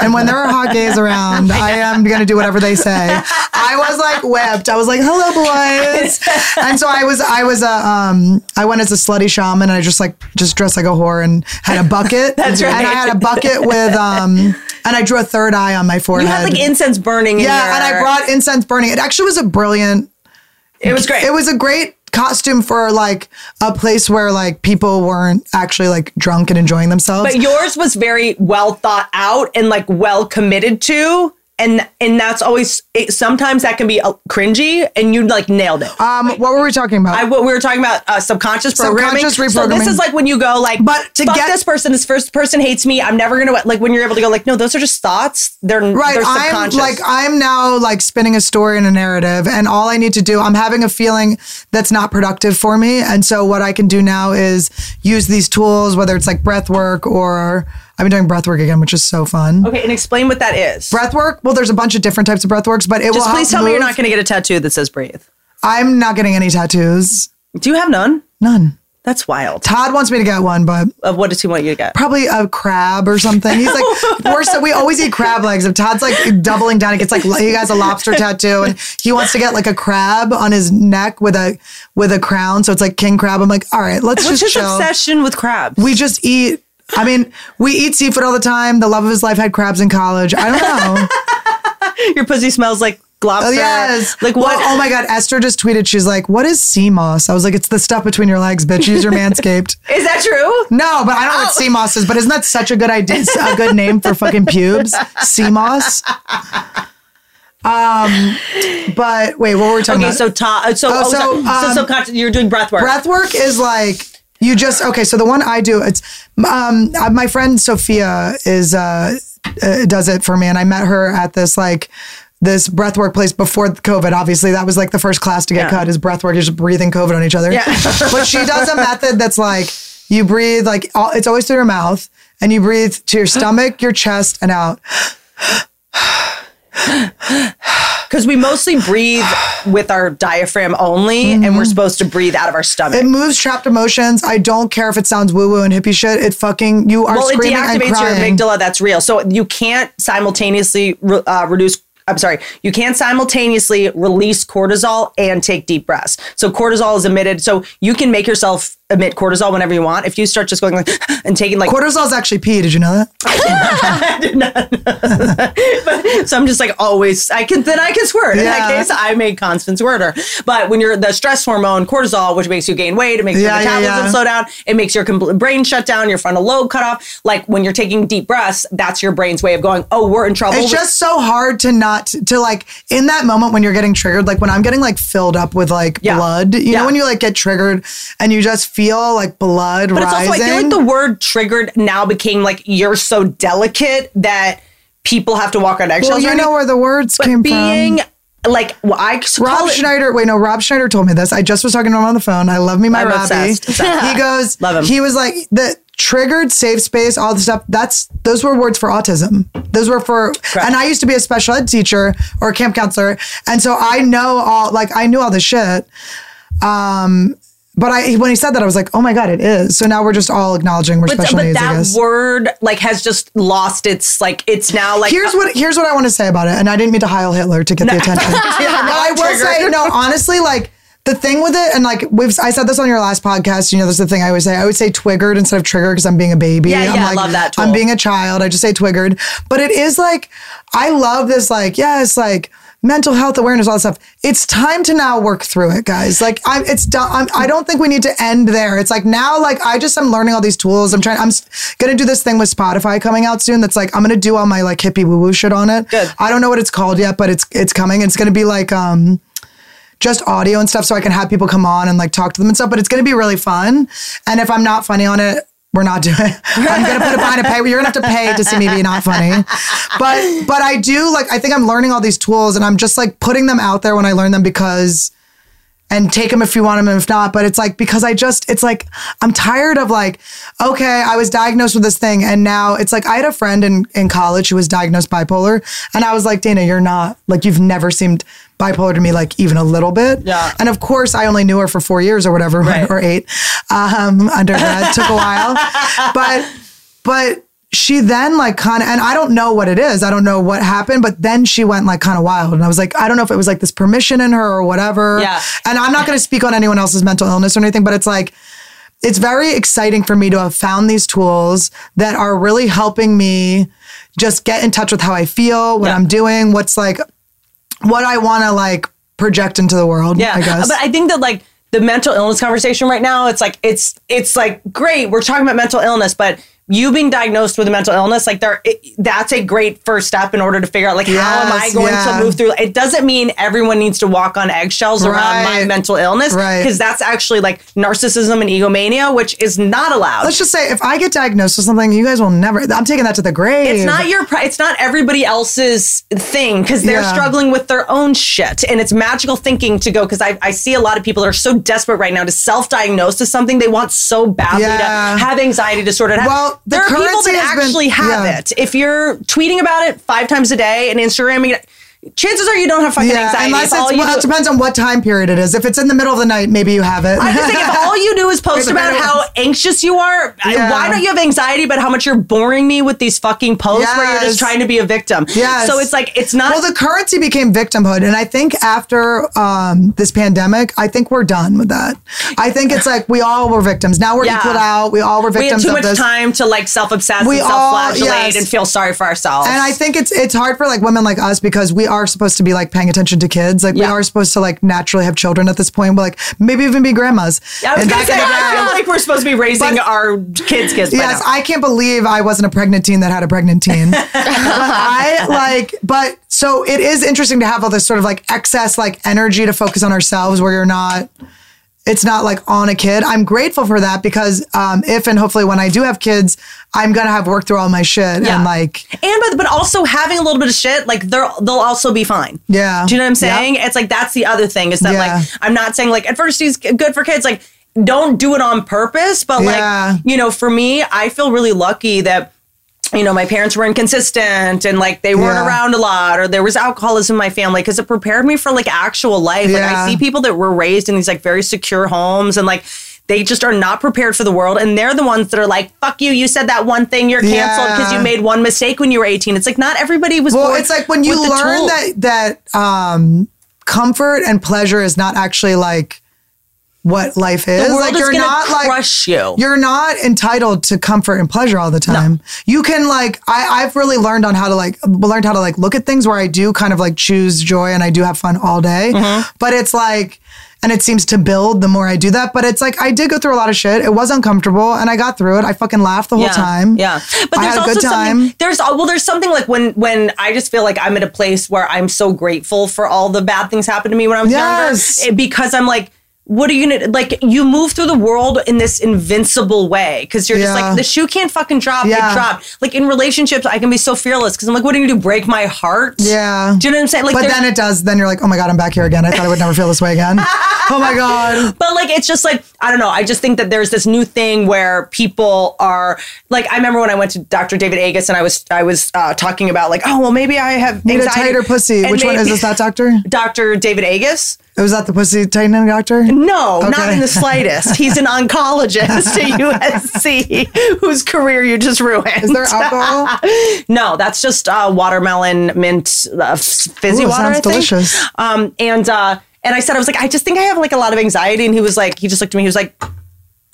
and when there are hot gays around, I am going to do whatever they say. I I was like whipped. I was like, "Hello, boys," and so I was, I was a, um, I went as a slutty shaman, and I just like just dressed like a whore and had a bucket. That's right. And I had a bucket with, um, and I drew a third eye on my forehead. You had like incense burning. in yeah, your- and I brought incense burning. It actually was a brilliant. It was great. It was a great costume for like a place where like people weren't actually like drunk and enjoying themselves. But yours was very well thought out and like well committed to. And and that's always it, sometimes that can be uh, cringy, and you like nailed it. um, what were we talking about? I, what we were talking about uh, subconscious programming. Subconscious So this is like when you go like, But to get- this person, this first person hates me. I'm never gonna like when you're able to go like, no, those are just thoughts. They're Right. They're I'm like I'm now like spinning a story and a narrative, and all I need to do, I'm having a feeling that's not productive for me, and so what I can do now is use these tools, whether it's like breath work or I've been doing breath work again, which is so fun. okay, and explain what that is. Breath work. Well, there's a bunch of different types of breath works, but it was. Just will please help tell me you're move- not gonna get a tattoo that says breathe. I'm not getting any tattoos. Do you have none? None. That's wild. Todd wants me to get one, but Of what does he want you to get? probably a crab or something. He's like, we're so we always eat crab legs. If Todd's like doubling down, it gets like he has a lobster tattoo and he wants to get like a crab on his neck with a with a crown. So it's like king crab. I'm like, all right, let's What's just his chill. obsession with crabs? We just eat. I mean, we eat seafood all the time. The love of his life had crabs in college. I don't know. Your pussy smells like lobster. Oh, yes. Like what? Well, oh my God. Esther just tweeted. She's like, what is sea moss? I was like, it's the stuff between your legs, bitch. Use your manscaped. Is that true? No, but I don't know what sea moss is. But isn't that such a good idea? A good name for fucking pubes? Sea moss. Um, but wait, what were we talking Okay, about? so ta- so Oh, oh, so, so, so um. You're doing breath work. breath work is like you just okay. So the one I do, it's um, uh, my friend Sophia is uh, uh, does it for me, and I met her at this like. This breathwork place before COVID, obviously, that was like the first class to get Yeah. cut is breathwork. You're just breathing COVID on each other. Yeah. but she does a method that's like you breathe like all, it's always through your mouth, and you breathe to your stomach, your chest, and out. Because we mostly breathe with our diaphragm only, and we're supposed to breathe out of our stomach. Mm-hmm. It moves trapped emotions. I don't care if it sounds woo woo and hippie shit. It fucking you are well, it screaming and deactivates your amygdala. That's real. So you can't simultaneously re- uh, reduce. I'm sorry. You can't simultaneously release cortisol and take deep breaths. So cortisol is emitted. So you can make yourself emit cortisol whenever you want. If you start just going like and taking like Cortisol is actually pee. Did you know that? so I'm just like always I can then I can squirt. In that case, I'm a constant squirter. But when you're the stress hormone cortisol, which makes you gain weight, it makes Yeah, your yeah, metabolism yeah. slow down, it makes your compl- brain shut down, your frontal lobe cut off. Like when you're taking deep breaths, that's your brain's way of going, oh, we're in trouble. It's just so hard to not to like in that moment when you're getting triggered, like when I'm getting like filled up with like Yeah. blood. You Yeah. know when you like get triggered and you just feel like blood but it's rising. also I feel like the word triggered now became like you're so delicate that people have to walk on eggshells. well, you know where the words but came being from. like well, I Rob it- Schneider, wait, no, Rob Schneider told me this. I just was talking to him on the phone. I love me my I'm Robbie. obsessed. Obsessed. He goes, Love him. He was like the triggered safe space, all the stuff. That's those were words for autism. Those were for, and I used to be a special ed teacher or a camp counselor, and so I know all like I knew all this shit. Um, but I when he said that, I was like, oh my god, it is. So now we're just all acknowledging we're but, special but needs. I that guess. word like has just lost its like it's now like here's uh, what here's what I want to say about it, and I didn't mean to Heil Hitler to get the attention. I will triggered. say no, honestly, like the thing with it, and like we've I said this on your last podcast. You know, this is the thing I always say. I would say twiggered instead of triggered because I'm being a baby. Yeah, I'm yeah, I love that I'm being a child. I just say twiggered, but it is like I love this. Like yes, like mental health awareness, all that stuff. It's time to now work through it, guys. Like I'm, it's done. I'm, I don't think we need to end there. It's like now, like I just am learning all these tools. I'm trying. I'm gonna do this thing with Spotify coming out soon. That's like I'm gonna do all my like hippie woo woo shit on it. Good. I don't know what it's called yet, but it's it's coming. It's gonna be like um just audio and stuff so I can have people come on and like talk to them and stuff. But it's going to be really fun. And if I'm not funny on it, we're not doing. I'm to put it behind a pay. You're to have to pay to see me be not funny. But, but I do like, I think I'm learning all these tools and I'm just like putting them out there when I learn them because, and take them if you want them and if not. But it's like, because I just, it's like, I'm tired of like, okay, I was diagnosed with this thing. And now it's like, I had a friend in, in college who was diagnosed bipolar. And I was like, Dana, you're not, like, you've never seemed bipolar to me, like even a little bit. Yeah. And of course, I only knew her for four years or whatever, Right. or eight. Um, undergrad took a while. But, but, she then like kind of, and I don't know what it is. I don't know what happened, but then she went like kind of wild. And I was like, I don't know if it was like this permission in her or whatever. Yeah. And I'm not going to speak on anyone else's mental illness or anything, but it's like, it's very exciting for me to have found these tools that are really helping me just get in touch with how I feel, what Yeah. I'm doing, what's like, what I want to like project into the world. Yeah, I guess. but I think that like the mental illness conversation right now, it's like it's it's like great. We're talking about mental illness, but you being diagnosed with a mental illness, like there, it, that's a great first step in order to figure out like how am I going yeah. to move through. It doesn't mean everyone needs to walk on eggshells around my mental illness, Right. Because that's actually like narcissism and egomania, which is not allowed. Let's just say if I get diagnosed with something, you guys will never. I'm taking that to the grave. It's not your. It's not everybody else's thing because they're Yeah. struggling with their own shit, and it's magical thinking to go. Because I, I see a lot of people that are so desperate right now to self-diagnose to something they want so badly Yeah. to have anxiety disorder. to have- Well, the there are people that has been- actually have yeah. it. If you're tweeting about it five times a day and Instagramming it, chances are you don't have fucking anxiety. unless it's, well, do- it depends on what time period it is. If it's in the middle of the night, maybe you have it. I just think if all you do is post about how anxious you are, Yeah. why don't you have anxiety about how much you're boring me with these fucking posts where you're just trying to be a victim? Yes. So it's like it's not. Well, the currency became victimhood, and I think after um, this pandemic, I think we're done with that. I think it's like we all were victims. Now we're Yeah. equaled out. We all were we had victims too of much this. time to like self-obsess We and all- self-flagellate yes. and feel sorry for ourselves. And I think it's it's hard for like women like us because we are supposed to be like paying attention to kids. Like we are supposed to like naturally have children at this point, but like maybe even be grandmas. I was And gonna say, I feel like we're supposed to be raising But- our kids' kids. Yes. I can't believe I wasn't a pregnant teen that had a pregnant teen. but I like, but so it is interesting to have all this sort of like excess like energy to focus on ourselves where you're not, it's not like on a kid. I'm grateful for that because um, if and hopefully when I do have kids, I'm gonna have worked through all my shit Yeah. and like, and but but also having a little bit of shit, like they're they'll also be fine. Yeah. Do you know what I'm saying? It's like that's the other thing is that Yeah. like I'm not saying like adversity is good for kids. Like don't do it on purpose, but like you know, for me, I feel really lucky that. You know, my parents were inconsistent and like they weren't Yeah. around a lot, or there was alcoholism in my family because it prepared me for like actual life. Like I see people that were raised in these like very secure homes and like they just are not prepared for the world. And they're the ones that are like, fuck you, you said that one thing, you're canceled because Yeah. you made one mistake when you were 18. It's like not everybody was well, it's like when you learn that that um, comfort and pleasure is not actually like what life is. the world like is you're not like crush you. You're not entitled to comfort and pleasure all the time. You can like I, I've really learned on how to like learned how to like look at things where I do kind of like choose joy and I do have fun all day. Mm-hmm. But it's like and it seems to build the more I do that. But it's like I did go through a lot of shit. It was uncomfortable and I got through it. I fucking laughed the whole yeah, time. Yeah, but there's also something. There's well, there's something like when when I just feel like I'm at a place where I'm so grateful for all the bad things happened to me when I was Yes. younger, because I'm like. What are you gonna like? You move through the world in this invincible way because you're just Yeah. like the shoe can't fucking drop. Yeah. It dropped. Like in relationships, I can be so fearless because I'm like, what are you gonna do? Break my heart? Yeah. Do you know what I'm saying? Like, but then it does. Then you're like, oh my God, I'm back here again. I thought I would never feel this way again. oh my God. But like it's just like I don't know. I just think that there's this new thing where people are like I remember when I went to Dr. David Agus and I was I was uh, talking about like oh well maybe I have Need a tighter pussy. And Which one is this? That doctor? Dr. David Agus? Was that the pussy tightening doctor? No, not in the slightest. He's an oncologist at USC whose career you just ruined. Is there alcohol? no, that's just uh, watermelon mint uh, fizzy Ooh, water. sounds I think. delicious. Um, and uh, and I said I was like, I just think I have like a lot of anxiety, and he was like, he just looked at me, he was like,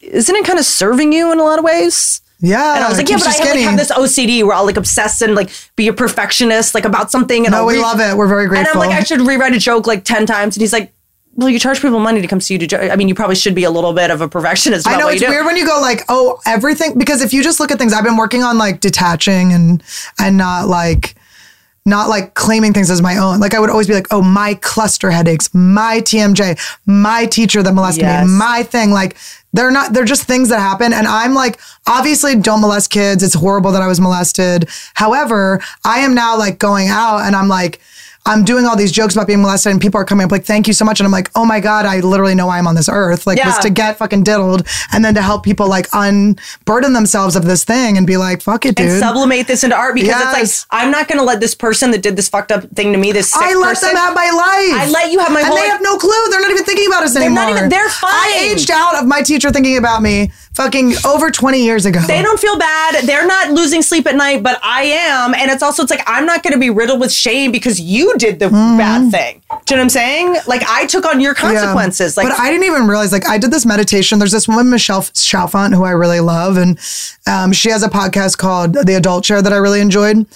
isn't it kind of serving you in a lot of ways? Yeah. And I was like, yeah, but I have, like, have this OCD where I'll like obsess and like be a perfectionist like about something. And No, I'll we re- love it. We're very grateful. And. I'm like, I should rewrite a joke like ten times, and he's like. Well, you charge people money to come see you to. Jo- I mean, you probably should be a little bit of a perfectionist. I know it's weird when you go like, oh, everything because if you just look at things, I've been working on like detaching and and not like not like claiming things as my own. Like I would always be like, oh, my cluster headaches, my TMJ, my teacher that molested Yes. me, my thing. Like they're not, they're just things that happen. And I'm like, obviously don't molest kids. It's horrible that I was molested. However, I am now like going out and I'm like, I'm doing all these jokes about being molested and people are coming up like, thank you so much. And I'm like, oh my God, I literally know why I'm on this earth. Like was to get fucking diddled and then to help people like unburden themselves of this thing and be like, fuck it, dude. and sublimate this into art because Yes. it's like I'm not going to let this person that did this fucked up thing to me, this sick I let person, them have my life. I let you have my life. and they life. have no clue. They're not even thinking about us They're anymore. not even- they're fine. I aged out of my teacher thinking about me fucking over 20 years ago. They don't feel bad. They're not losing sleep at night, but I am. And it's also, it's like, I'm not going to be riddled with shame because you did the Mm-hmm. bad thing. Do you know what I'm saying? Like, I took on your consequences. Like, but I didn't even realize. Like, I did this meditation. There's this woman, Michelle Chalfant, who I really love, and um, she has a podcast called The Adult Chair that I really enjoyed.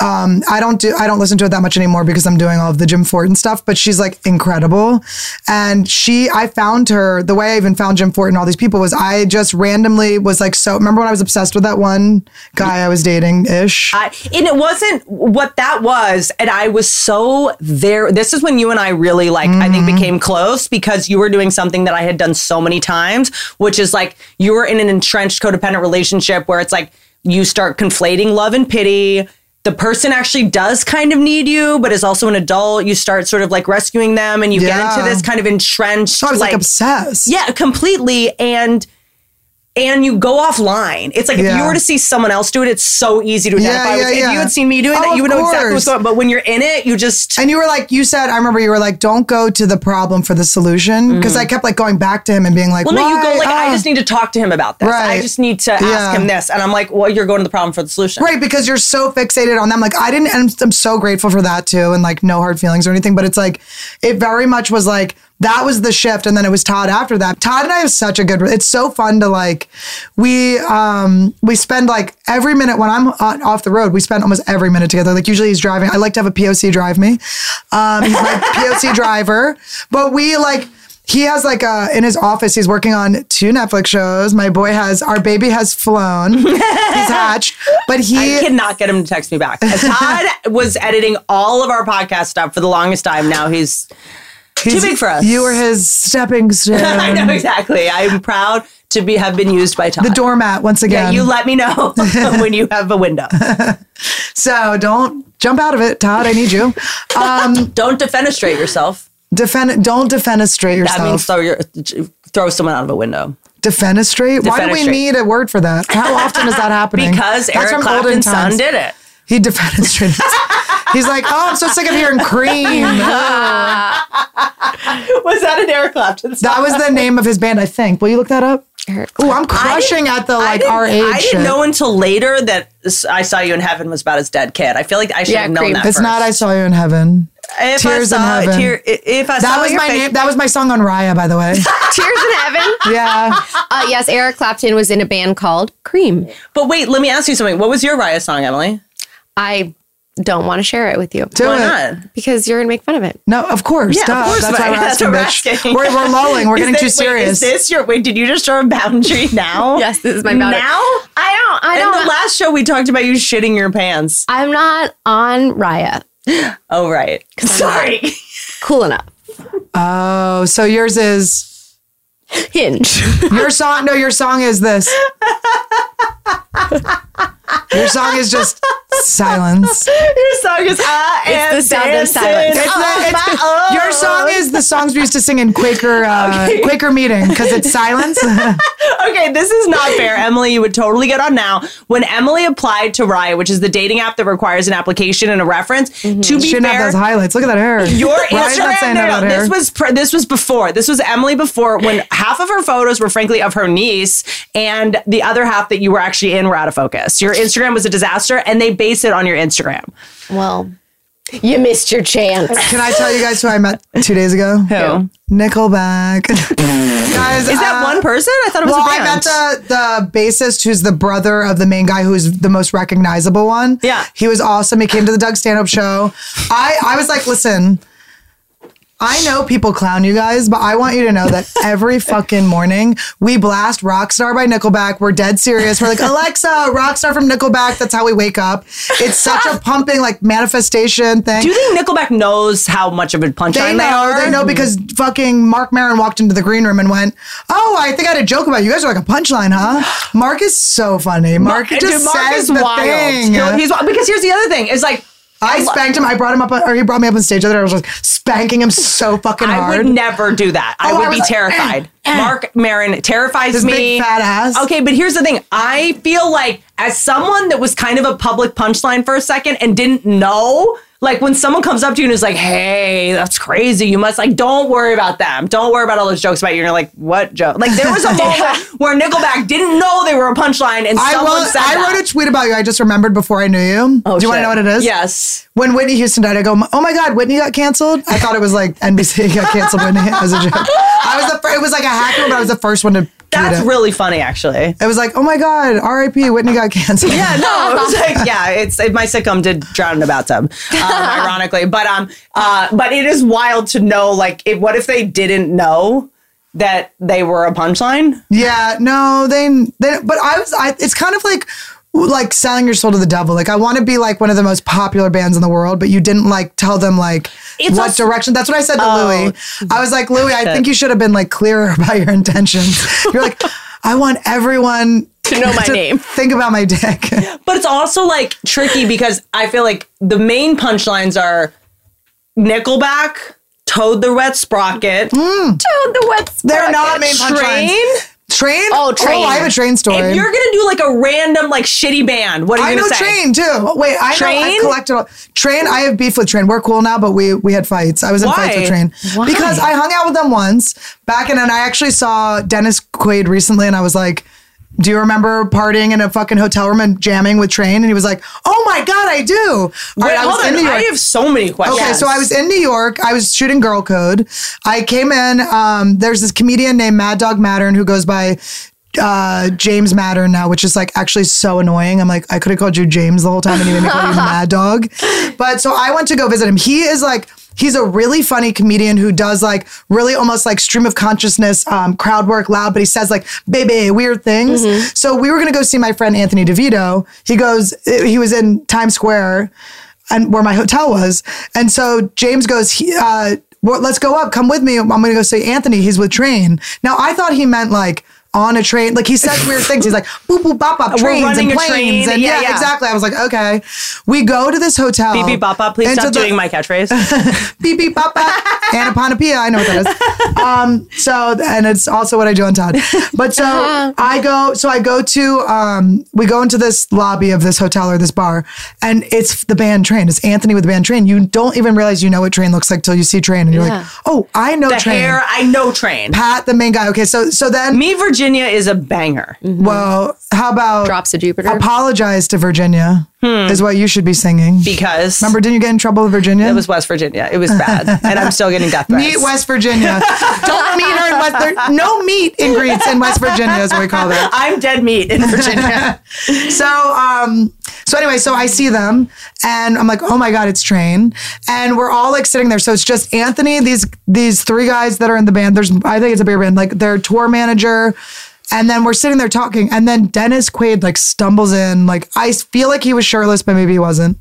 Um, I don't do, I don't listen to it that much anymore because I'm doing all of the Jim Fortin stuff. But she's like incredible, and she, I found her. The way I even found Jim Fortin, and all these people was I just randomly was like, so. Remember when I was obsessed with that one guy I was dating ish? I, and it wasn't what that was. And I was so there. This is when you and I really like, I think Mm-hmm. became close because you were doing something that I had done so many times, which is like you were in an entrenched codependent relationship where it's like you start conflating love and pity. The person actually does kind of need you, but is also an adult. You start sort of like rescuing them and you get into this kind of entrenched. Was like, obsessed. Yeah, completely. And and you go offline. It's like if you were to see someone else do it, it's so easy to Yeah, identify with. yeah, If yeah. you had seen me doing Oh, that, you would know exactly what's going on. But when you're in it, you just And you were like, you said, I remember you were like, don't go to the problem for the solution. Because I kept like going back to him and being like, Mm-hmm. well, no, you go like, I Ah." just need to talk to him about this. Right. I just need to ask him this, and I'm like, well, you're going to the problem for the solution. Right, because you're so fixated on them. Like I didn't, and I'm so grateful for that too, and like no hard feelings or anything. But it's like, it very much was like that was the shift, and then it was Todd after that. Todd and I have such a good. It's so fun to like, we um we spend like every minute when I'm on, off the road, we spend almost every minute together. Like usually he's driving. I like to have a POC drive me. Um, he's my POC driver, but we like. He has like a in his office. He's working on two Netflix shows. My boy has our baby has flown. he's hatched, but he I cannot get him to text me back. Todd was editing all of our podcast stuff for the longest time. Now he's too big for us. You were his stepping stone. I know exactly. I'm proud to be have been used by Todd. The doormat once Yeah, again. you let me know when you have a window. so don't jump out of it, Todd. I need you. Um, Don't defenestrate yourself. defend. Don't defenestrate yourself. That means throw your throw someone out of a window. defenestrate. Why do we need a word for that? How often is that happening? Because That's Eric Clapton's son did it. He defenestrated. He's like, oh, I'm so sick of hearing cream. Was that an Eric Clapton song? That was the name of his band, I think. Will you look that up? Oh, I'm crushing at the like didn't- our age. I didn't shit. know until later that I Saw You in Heaven was about his dead kid. I feel like I should Yeah, have known creep. that. It's first. not. I saw you in heaven. If Tears I in Heaven. Tear, if I That was my face- name. That was my song on Raya, by the way. Tears in Heaven. yeah. Uh, yes, Eric Clapton was in a band called Cream. But wait, let me ask you something. What was your Raya song, Emily? I don't want to share it with you Do Why it. not? because you're gonna make fun of it. No, of course. Yeah, of course, That's why we're that's asking, what we're bitch. asking. We're, we're lulling. We're Is getting this- too wait, serious. is this your wait? Did you just draw a boundary now? Yes, this is my boundary. Now? I don't. I In don't. the last show, we talked about you shitting your pants. I'm not on Raya. Oh, right. Sorry. Cool enough. oh, so yours is Hinge. your song. No, your song is this. Your song is just silence. Your song is I It's am the sound of silence. It's on the, it's, my your song is the songs we used to sing in Quaker uh, Quaker meeting because it's silence. Okay, this is not fair. Emily, you would totally get on now. When Emily applied to Raya, which is the dating app that requires an application and a reference, to be Shouldn't fair, have those highlights. Look at that hair. Your Why is Instagram, saying no, that no, hair? this was pr- this was before. This was Emily before when half of her photos were frankly of her niece, and the other half that you were actually in were out of focus. Your Instagram was a disaster, and they base it on your Instagram. well, you missed your chance. Can I tell you guys who I met two days ago? Who? Nickelback. guys, Is that uh, one person? I thought it was Well, a I band. I met the the bassist who's the brother of the main guy who's the most recognizable one. Yeah. He was awesome. He came to the Doug stand up show. I, I was like, listen, I know people clown you guys, but I want you to know that every fucking morning we blast Rockstar by Nickelback. We're dead serious. We're like, Alexa, Rockstar from Nickelback. That's how we wake up. It's such a pumping, like, manifestation thing. Do you think Nickelback knows how much of a punchline They they, know, are? they know because fucking Marc Maron walked into the green room and went, "Oh, I think I had a joke about you. You guys are like a punchline, huh?" Marc is so funny. Marc Dude, just Marc says is the wild. thing. He's because here's the other thing: It's like I spanked him. I brought him up, or he brought me up on stage. The other day, I was like spanking him so fucking hard. I would never do that. I Oh, I would was be terrified. Marc Maron terrifies His me. big fat ass. Okay, but here's the thing. I feel like as someone that was kind of a public punchline for a second and didn't know, like when someone comes up to you and is like, "Hey, that's crazy. You must like don't worry about them. Don't worry about all those jokes about you." And you're like, "What joke?" Like there was a moment where Nickelback didn't know they were a punchline, and I, someone wrote, said I that. wrote a tweet about you. I just remembered before I knew you. Oh, Do you want to shit. know what it is? Yes. When Whitney Houston died, I go, "Oh my God, Whitney got canceled." I thought it was like NBC got canceled Whitney as a joke. I was the fir- it was like a hacker, but I was the first one to. That's really funny, actually. It was like, "Oh my God, R.I.P. Whitney got canceled." Yeah, no, it was like, yeah, it's it, my sitcom did drown in a bathtub, um, ironically, but um, uh, but it is wild to know, like, if, what if they didn't know that they were a punchline? Yeah, no, they, they but I was I it's kind of like like selling your soul to the devil. Like I want to be like one of the most popular bands in the world, but you didn't like tell them like It's what also- direction. That's what I said to Oh. Louis. I was like, Louis, I think you should have been like clearer about your intentions. You're like, I want everyone To know my name. Think about my dick. But it's also like tricky because I feel like the main punchlines are Nickelback, Toad the Wet Sprocket, Mm. Toad the wet They're not sprocket. main punchlines. Train. Train? Oh, Train. Oh, I have a train story. If you're gonna do like a random like shitty band, what are I you know gonna say? Train too. Oh, Wait, I know Train? I collected all, Train. I have beef with Train. We're cool now, but we we had fights. I was in fights with Train Why? because I hung out with them once back, and then I actually saw Dennis Quaid recently, and I was like. Do you remember partying in a fucking hotel room and jamming with Train? And he was like, "Oh my god, I do." All Wait, right, I was in. New I have so many questions. Okay, so I was in New York. I was shooting Girl Code. I came in. Um, there's this comedian named Mad Dog Mattern who goes by uh, James Mattern now, which is like actually so annoying. I'm like, I could have called you James the whole time and you made me call you Mad Dog. But so I went to go visit him. He is like, he's a really funny comedian who does like really almost like stream of consciousness, um, crowd work loud, but he says like baby weird things. So we were gonna go see my friend Anthony DeVito. He goes, he was in Times Square and where my hotel was. And so James goes, he, uh, well, let's go up. Come with me. I'm going to go see Anthony. He's with train. Now I thought he meant like on a train. Like he says weird things. He's like boop boop bop bop trains and planes train. and yeah, Yeah, yeah. exactly. I was like okay. We go to this hotel. Beep beep bop bop. Please stop the- doing my catchphrase. beep beep bop bop anapanopia. I know what that is. Um, so and it's also what I do on Todd. But so I go. So I go to. Um, we go into this lobby of this hotel or this bar, and it's the band Train. It's Anthony with the band Train. You don't even realize you know what Train looks like till you see Train, and you're like, oh, I know the Train. hair, I know Train. Pat, the main guy. Okay, so so then. Me, Virginia is a banger. Well, how about Drops of Jupiter. Apologize to Virginia Hmm. is what you should be singing. Because Remember, didn't you get in trouble with Virginia? it was West Virginia. It was bad, and I'm still getting death threats. Meet West Virginia. Don't meet her in West. There, no meat and greets in West Virginia, is what we call that. I'm dead meat in Virginia. So, um, so anyway, so I see them, and I'm like, oh my god, it's Train, and we're all like sitting there. So it's just Anthony, these these three guys that are in the band. There's, I think it's a bigger band, like their tour manager. And then we're sitting there talking, and then Dennis Quaid like stumbles in. Like I feel like he was shirtless, but maybe he wasn't.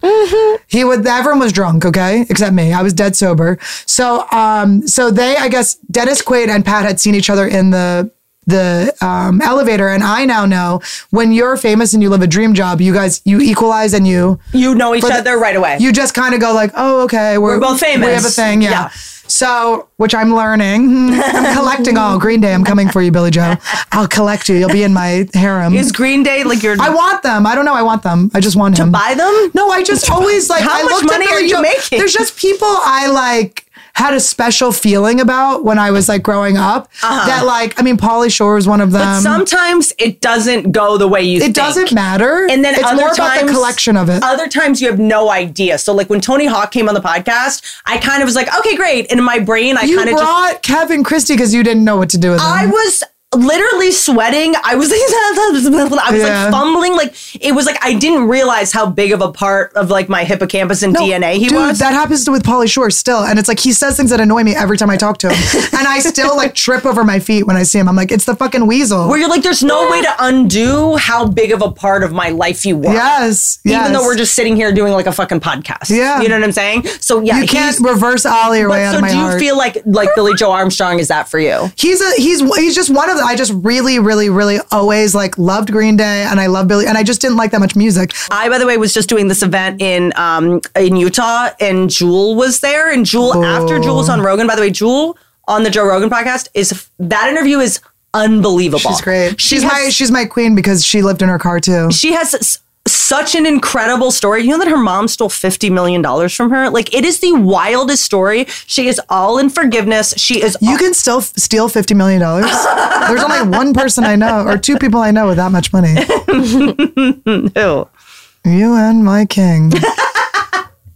He would. Everyone was drunk, okay, except me. I was dead sober. So, um, so they, I guess, Dennis Quaid and Pat had seen each other in the the um, elevator, and I now know when you're famous and you live a dream job, you guys you equalize and you You know each For the- other right away. you just kind of go like, oh, okay, we're, We're both famous. We have a thing, yeah. Yeah. So, which I'm learning. I'm collecting all Green Day. I'm coming for you, Billie Joe. I'll collect you. You'll be in my harem. is Green Day like your? I want them. I don't know. I want them. I just want him. buy them? No, I just always like. How I much money are you Joe- making? There's just people I like had a special feeling about when I was like growing up. That like, I mean, Pauly Shore is one of them. Uh-huh. But sometimes it doesn't go the way you think it think. doesn't matter. And then it's other more times, about the collection of it. Other times you have no idea. So like when Tony Hawk came on the podcast, I kind of was like, okay, great. And in my brain, I kind of just brought Kevin Christy because you didn't know what to do with him. I was literally sweating. I was like, I was Yeah. like fumbling. Like it was like I didn't realize how big of a part of like my hippocampus and No, DNA he dude, was. that happens with Pauly Shore still, and it's like he says things that annoy me every time I talk to him, and I still like trip over my feet when I see him. I'm like, it's the fucking weasel. where you're like, there's no way to undo how big of a part of my life you were. yes, Even yes. though we're just sitting here doing like a fucking podcast. Yeah. You know what I'm saying? So yeah, you can't reverse ollie your way out so of my do you feel like like Billie Joe Armstrong is that for you? he's a he's he's just one of I just really really really always like loved Green Day, and I love Billie, and I just didn't like that much music. I, by the way, was just doing this event in um in Utah, and Jewel was there. And Jewel, after Jewel was on Rogan, by the way, Jewel on the Joe Rogan podcast is that interview is unbelievable. She's great. She She's has- my she's my queen because she lived in her car too. she has such an incredible story. You know that her mom stole $50 million from her? Like, it is the wildest story. She is all in forgiveness. She is. You can still f- steal fifty million dollars. There's only one person I know, or two people I know with that much money. Ew. You and my king.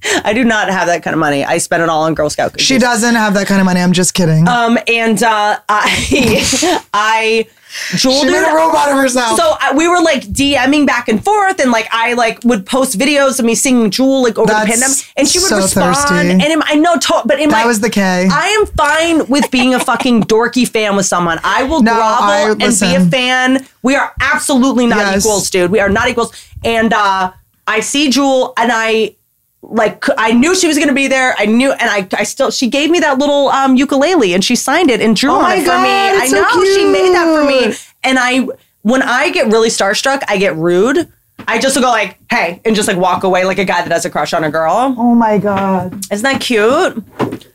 I do not have that kind of money. I spend it all on Girl Scout cookies. She doesn't have that kind of money. I'm just kidding. Um, and uh, I, I, She made a robot of herself. So I, we were like DMing back and forth, and like I like would post videos of me singing Jewel like over That's the pandemic, and she would so respond. thirsty. And in, I know, to, but in That my was the K. I am fine with being a fucking dorky fan with someone. I will No, grovel I- and be a fan. We are absolutely not Yes. equals, dude. We are not equals. And uh, I see Jewel, and I like I knew she was going to be there. I knew, and I I still she gave me that little um, ukulele, and she signed it and drew Oh on it for God, me. I so know she made that for me, and I when I get really starstruck, I get rude. I just go like, "Hey," and just like walk away like a guy that has a crush on a girl. oh my god. Isn't that cute?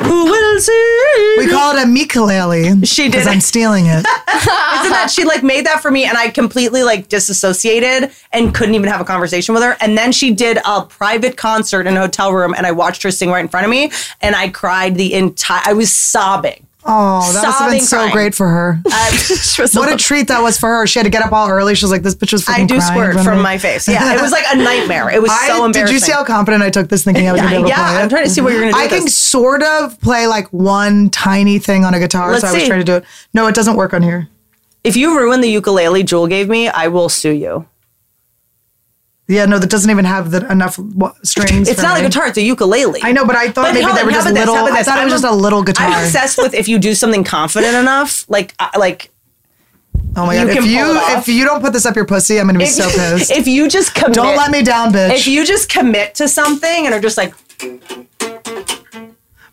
Who will see? We call it a ukulele. She did because. I'm stealing it. Isn't that she like made that for me and I completely like disassociated and couldn't even have a conversation with her. And then she did a private concert in a hotel room and I watched her sing right in front of me and I cried the entire I was sobbing. Oh, that must have been so crying. great for her. Um, was What a treat that was for her. She had to get up all early. She was like, "This bitch was I do squirt from my face. Yeah, it was like a nightmare. It was I, so embarrassing. Did you see how confident I took this thinking I was going to be able Yeah, to play it? I'm trying to see what you're gonna do I can sort of play like one tiny thing on a guitar, Let's so I was see. trying to do it. No, it doesn't work on here. If you ruin the ukulele Jewel gave me, I will sue you. Yeah, no, that doesn't even have the, enough wa- strings. It's not me. a guitar, it's a ukulele. I know, but I thought But maybe hold they were just this? little. About I this? thought it was I'm just a little guitar. I'm obsessed with if you do something confident enough, like like oh my god! can If you if you don't put this up your pussy, I'm going to be so pissed. if you just commit, don't let me down, bitch. If you just commit to something and are just like,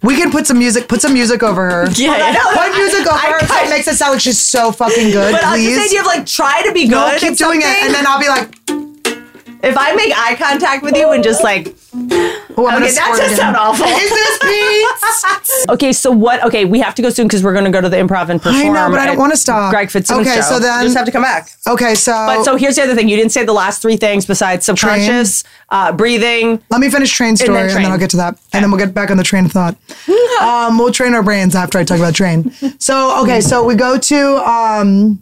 we can put some music. Put some music over her. Yeah, I know. Put music over I her so it makes it sound like she's so fucking good. but I'm please. just saying you have like try to be good. no, keep doing it, and then I'll be like, if I make eye contact with you and just like, "Oh, I'm okay, that just again." sound awful. Is this Pete? okay, so what? Okay, we have to go soon because we're going to go to the improv and perform. I know, but I don't want to stop. Greg Fitzsimmons Okay, show. so then you just have to come back. Okay, so But so here's the other thing: you didn't say the last three things besides subconscious, uh, breathing. Let me finish train story and then, train. I'll get to that. And then we'll get back on the train of thought. um, we'll train our brains after I talk about train. So, okay, so we go to, um,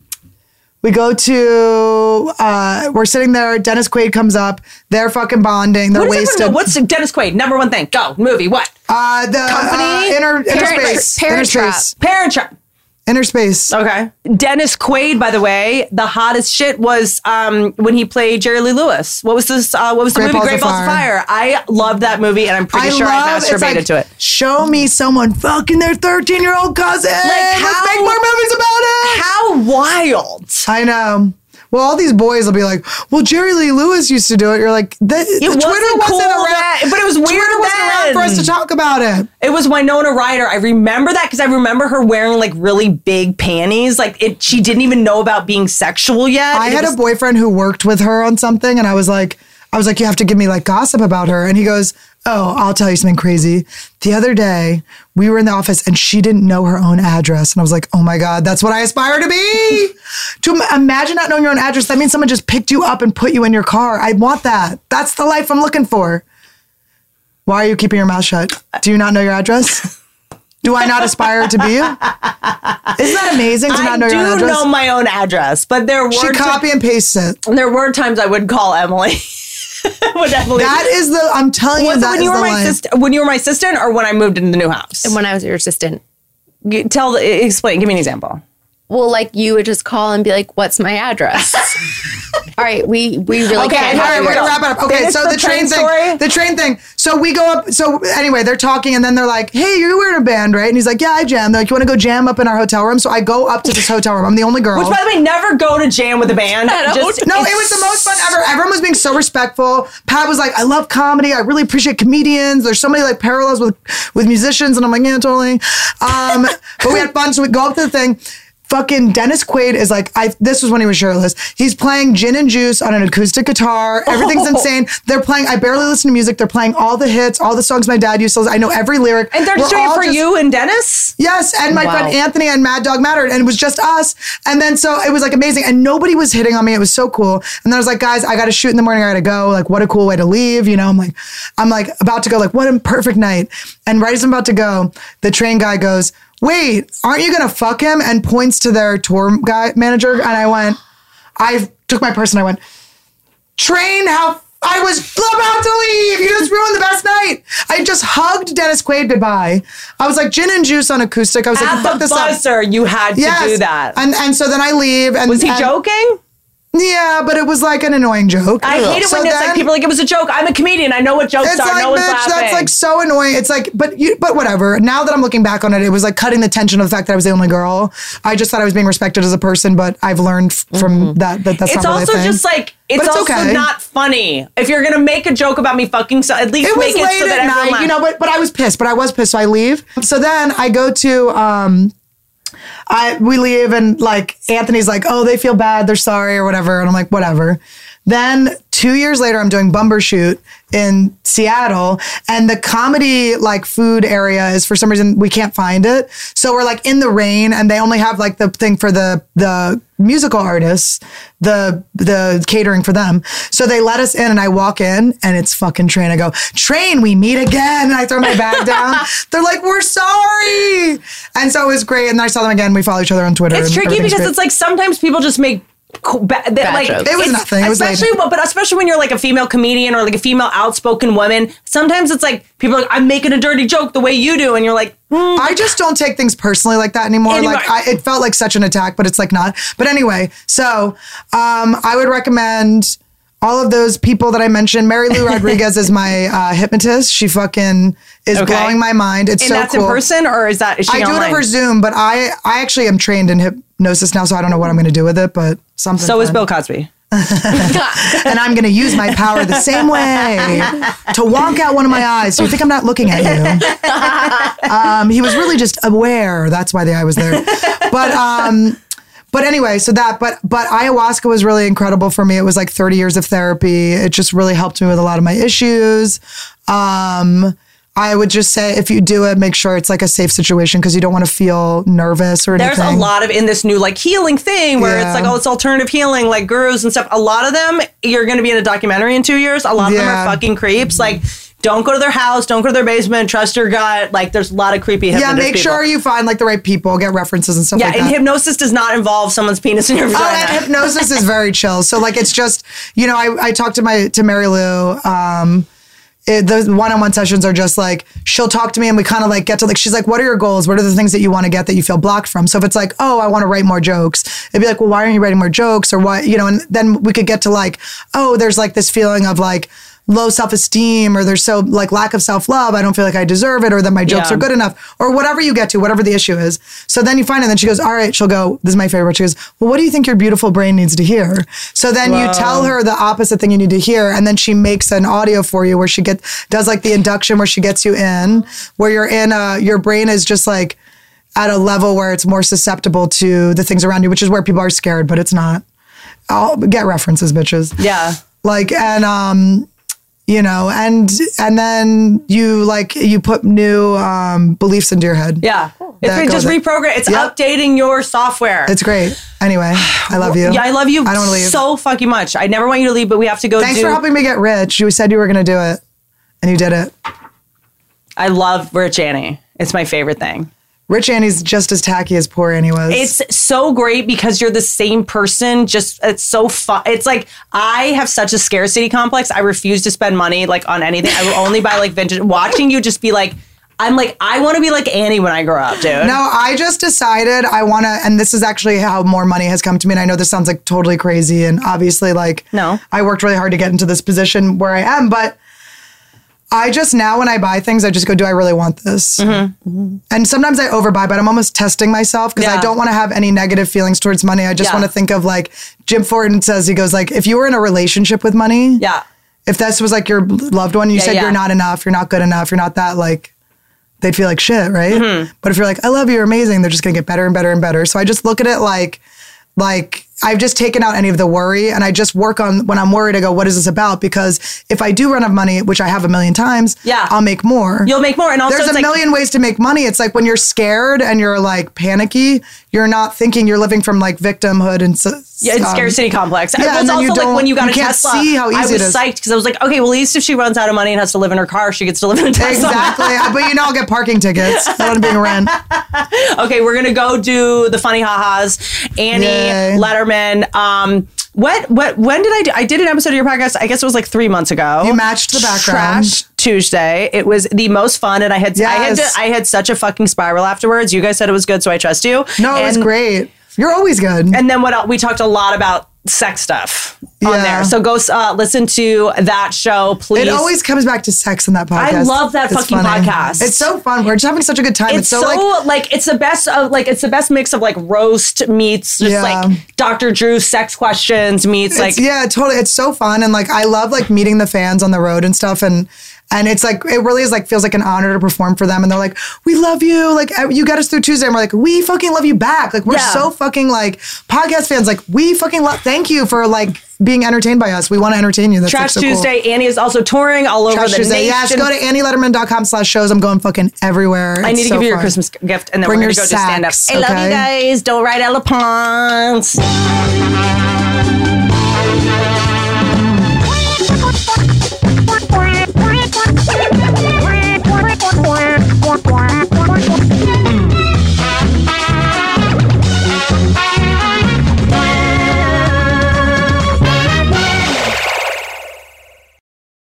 we go to, uh, we're sitting there. Dennis Quaid comes up. They're fucking bonding. They're What does everyone wasted. know? What's Dennis Quaid? Number one thing. Go movie. What? uh, the Company? uh, inner, inner Parent- space. Parent inner Trap. space. Parent Trap. Inner space. Okay. Dennis Quaid, by the way, the hottest shit was um, when he played Jerry Lee Lewis. What was this? Uh, what was the Great movie? Balls Great of Balls of Fire. I love that movie, and I'm pretty sure I masturbated like, to it. Show me someone fucking their 13 year old cousin. Like, Let's how- make more movies about it. How wild! I know. Well, all these boys will be like, "Well, Jerry Lee Lewis used to do it." You're like, that, It Twitter wasn't wasn't around, then, but it was weird Twitter wasn't around for us to talk about it. It was Winona Ryder. I remember that because I remember her wearing like really big panties. Like it, she didn't even know about being sexual yet. I had was- a boyfriend who worked with her on something, and I was like, I was like, you have to give me like gossip about her. And he goes, Oh, I'll tell you something crazy. The other day, we were in the office and she didn't know her own address. And I was like, Oh my God, that's what I aspire to be. to imagine not knowing your own address, that means someone just picked you up and put you in your car. I want that. That's the life I'm looking for. Why are you keeping your mouth shut? Do you not know your address? Do I not aspire to be you? Isn't that amazing to I not know do your address? know my own address, but there were she copy and pastes it. there were times I would call Emily. when Emily That is the. I'm telling you, was it that when is you were my life. sister when you were my assistant or when I moved into the new house? And when I was your assistant. You- Tell explain. Give me an example. Well, like you would just call and be like, "What's my address?" All right, we we really Okay, can't all All have right, you we're gonna wrap it up. Okay, Finish so the the, train, train thing, the train thing. So we go up. So anyway, they're talking, and then they're like, "Hey, you were in a band, right?" And he's like, "Yeah, I jam." They're like, "You want to go jam up in our hotel room?" So I go up to this hotel room. I'm the only girl. Which, by the way, never go to jam with a band. Just- no, it was the most fun ever. Everyone was being so respectful. Pat was like, "I love comedy. I really appreciate comedians. There's so many like parallels with with musicians." And I'm like, "Yeah, totally." Um, but we had fun. So we go up to the thing. Fucking Dennis Quaid is like, I this was when he was shirtless. He's playing gin and juice on an acoustic guitar. Everything's Oh. insane. They're playing, I barely listen to music. They're playing all the hits, all the songs my dad used to listen. I know every lyric. And they're just We're doing it for just- you and Dennis? Yes, and my Wow. friend Anthony and Mad Dog Mattern, and it was just us. And then so it was like amazing, and nobody was hitting on me. It was so cool. And then I was like, guys, I got to shoot in the morning. I got to go. Like, what a cool way to leave. You know, I'm like, I'm like about to go. Like, what a perfect night. And right as I'm about to go, the train guy goes, "Wait, aren't you gonna fuck him?" And points to their tour guy manager. And I went, I took my purse and I went, train how. I was about to leave. You just ruined the best night. I just hugged Dennis Quaid goodbye. I was like gin and juice on acoustic. I was like, At fuck the this up. buzzer, you had to do that. And and so then I leave. And Was he and- joking? Yeah, but it was like an annoying joke. I hate it So when it's like people are like it was a joke. I'm a comedian. I know what jokes It's are. like, no one's bitch, laughing. that's like so annoying. It's like, but you, but whatever. Now that I'm looking back on it, it was like cutting the tension of the fact that I was the only girl. I just thought I was being respected as a person, but I've learned from that that that's Mm-hmm. it's not really also just like it's, it's also okay. not funny. If you're gonna make a joke about me fucking, so at least it was it late so at night, you know, but but I was pissed. But I was pissed, so I leave. So then I go to um I we leave and like Anthony's like, oh, they feel bad, they're sorry or whatever. And I'm like, whatever. Then two years later, I'm doing Bumbershoot in Seattle, and the comedy like food area is for some reason we can't find it. So we're like in the rain, and they only have like the thing for the the musical artists, the the catering for them. So they let us in, and I walk in, and it's fucking Train. I go, Train, we meet again, and I throw my bag down. They're like, we're sorry, and so it was great. And then I saw them again. We follow each other on Twitter. It's tricky because great. it's like sometimes people just make. Ba- that, like jokes. It was nothing. It was especially, but especially when you're like a female comedian or like a female outspoken woman. Sometimes it's like people are like, I'm making a dirty joke the way you do, and you're like, hmm. I just don't take things personally like that anymore. Anymore. Like I, it felt like such an attack, but it's like not. But anyway, so um, I would recommend all of those people that I mentioned. Mary Lou Rodriguez is my uh, hypnotist. She fucking is Okay. blowing my mind. It's and so that's cool. in person or is that is I do it over Zoom, but I I actually am trained in hypnosis now, so I don't know what I'm going to do with it. But something. So is. Bill Cosby. and I'm going to use my power the same way to wonk out one of my eyes. So you think I'm not looking at you? Um, he was really just aware. That's why the eye was there. But um, but anyway, so that but but ayahuasca was really incredible for me. It was like 30 years of therapy. It just really helped me with a lot of my issues. Um, I would just say if you do it, make sure it's like a safe situation because you don't want to feel nervous or There's anything. a lot of in this new like healing thing where it's like, oh, it's alternative healing, like gurus and stuff. A lot of them, you're going to be in a documentary in two years. A lot of them are fucking creeps. Like, don't go to their house, don't go to their basement, trust your gut. Like, there's a lot of creepy yeah, make people. sure you find like the right people, get references and stuff Yeah, like and that. hypnosis does not involve someone's penis in your Oh, vagina. and hypnosis is very chill. So like it's just you know I I talked to my to Mary Lou. Um, Eh, it, the one-on-one sessions are just like she'll talk to me and we kind of like get to like she's like what are your goals? What are the things that you want to get that you feel blocked from? So if it's like oh i want to write more jokes it'd be like well why aren't you writing more jokes or why you know and then we could get to like oh there's like this feeling of like low self-esteem or there's so like lack of self-love i don't feel like i deserve it or that my jokes Yeah. are good enough or whatever you get to whatever the issue is. So then you find it and then she goes all right she'll go this is my favorite. She goes well what do you think your beautiful brain needs to hear? So then you tell her the opposite thing you need to hear and then she makes an audio for you where she get does like the induction where she gets you in where you're in uh your brain is just like at a level where it's more susceptible to the things around you which is where people are scared but it's not. I'll get references bitches. Yeah. like and um you know and and then you like you put new um beliefs into your head Yeah. It's just goes- reprogram. It's Yep. updating your software. it's great anyway i love you Yeah, I love you i don't want to leave so fucking much. I never want you to leave, but we have to go thanks do. for helping me get rich you said you were going to do it and you did it I love Rich Annie. It's my favorite thing. Rich annie's just as tacky as poor annie was It's so great because you're the same person. Just it's so fun. It's like I have such a scarcity complex. I refuse to spend money like on anything. I will only buy like vintage. Watching you just be like, I'm like, I want to be like Annie when I grow up, dude. no, I just decided I want to, and this is actually how more money has come to me. And I know this sounds like totally crazy, and obviously, like, No. I worked really hard to get into this position where I am, but I just now when I buy things, I just go, do I really want this? And sometimes I overbuy, but I'm almost testing myself because I Mm-hmm. Don't want to have any negative feelings towards money. I just Yeah. want to think of like Jim Fortin says, he goes like, if you were in a relationship with money, Yeah. if this was like your loved one, you Yeah, said yeah. you're not enough, you're not good enough, you're not that like they'd feel like shit, right? Mm-hmm. But if you're like, I love you, you're amazing, they're just gonna get better and better and better. So I just look at it like, like I've just taken out any of the worry and I just work on when I'm worried, I go, what is this about? Because if I do run out of money, which I have a million times, Yeah. I'll make more. You'll make more. And also There's a like- million ways to make money. It's like when you're scared and you're like panicky, you're not thinking you're living from like victimhood and so, Yeah, it's scarcity complex. yeah, it was and then also you like when you got you a can't Tesla. see how I was it is. psyched because I was like, okay, well, at least if she runs out of money and has to live in her car, she gets to live in a Tesla. Exactly. but you know, I'll get parking tickets. That would being rent. okay, we're gonna go do the funny ha-has. Annie Yay. Lederman. Um, what what when did I do? I did an episode of your podcast. I guess it was like three months ago. You matched the background. Trash Tuesday. It was the most fun, and I had I had to, I had such a fucking spiral afterwards. You guys said it was good, so I trust you. No, it was great. You're always good. And then what else? We talked a lot about sex stuff on Yeah. there. So go uh, listen to that show, please. It always comes back to sex in that podcast. I love that fucking podcast. It's so fun. We're just having such a good time. it's, It's, so, like like, it's the best of like it's the best mix of like roast meets just Yeah. like Dr. Drew's sex questions meets like it's, yeah, totally. It's so fun, and like I love like meeting the fans on the road and stuff, and and it's like it really is like feels like an honor to perform for them, and they're like, we love you, like uh, you got us through Tuesday, and we're like, we fucking love you back, like we're Yeah. so fucking like podcast fans, like we fucking love. Thank you for like being entertained by us. We want to entertain you. That's like, Trash so cool. Tuesday. Annie is also touring all over Trash the Tuesday. nation. Yes, go to annielederman.com slash shows. I'm going fucking everywhere. I It's need to so give you your. Christmas gift, and then Bring we're your gonna go to stand up. I love you guys. Don't ride elephants.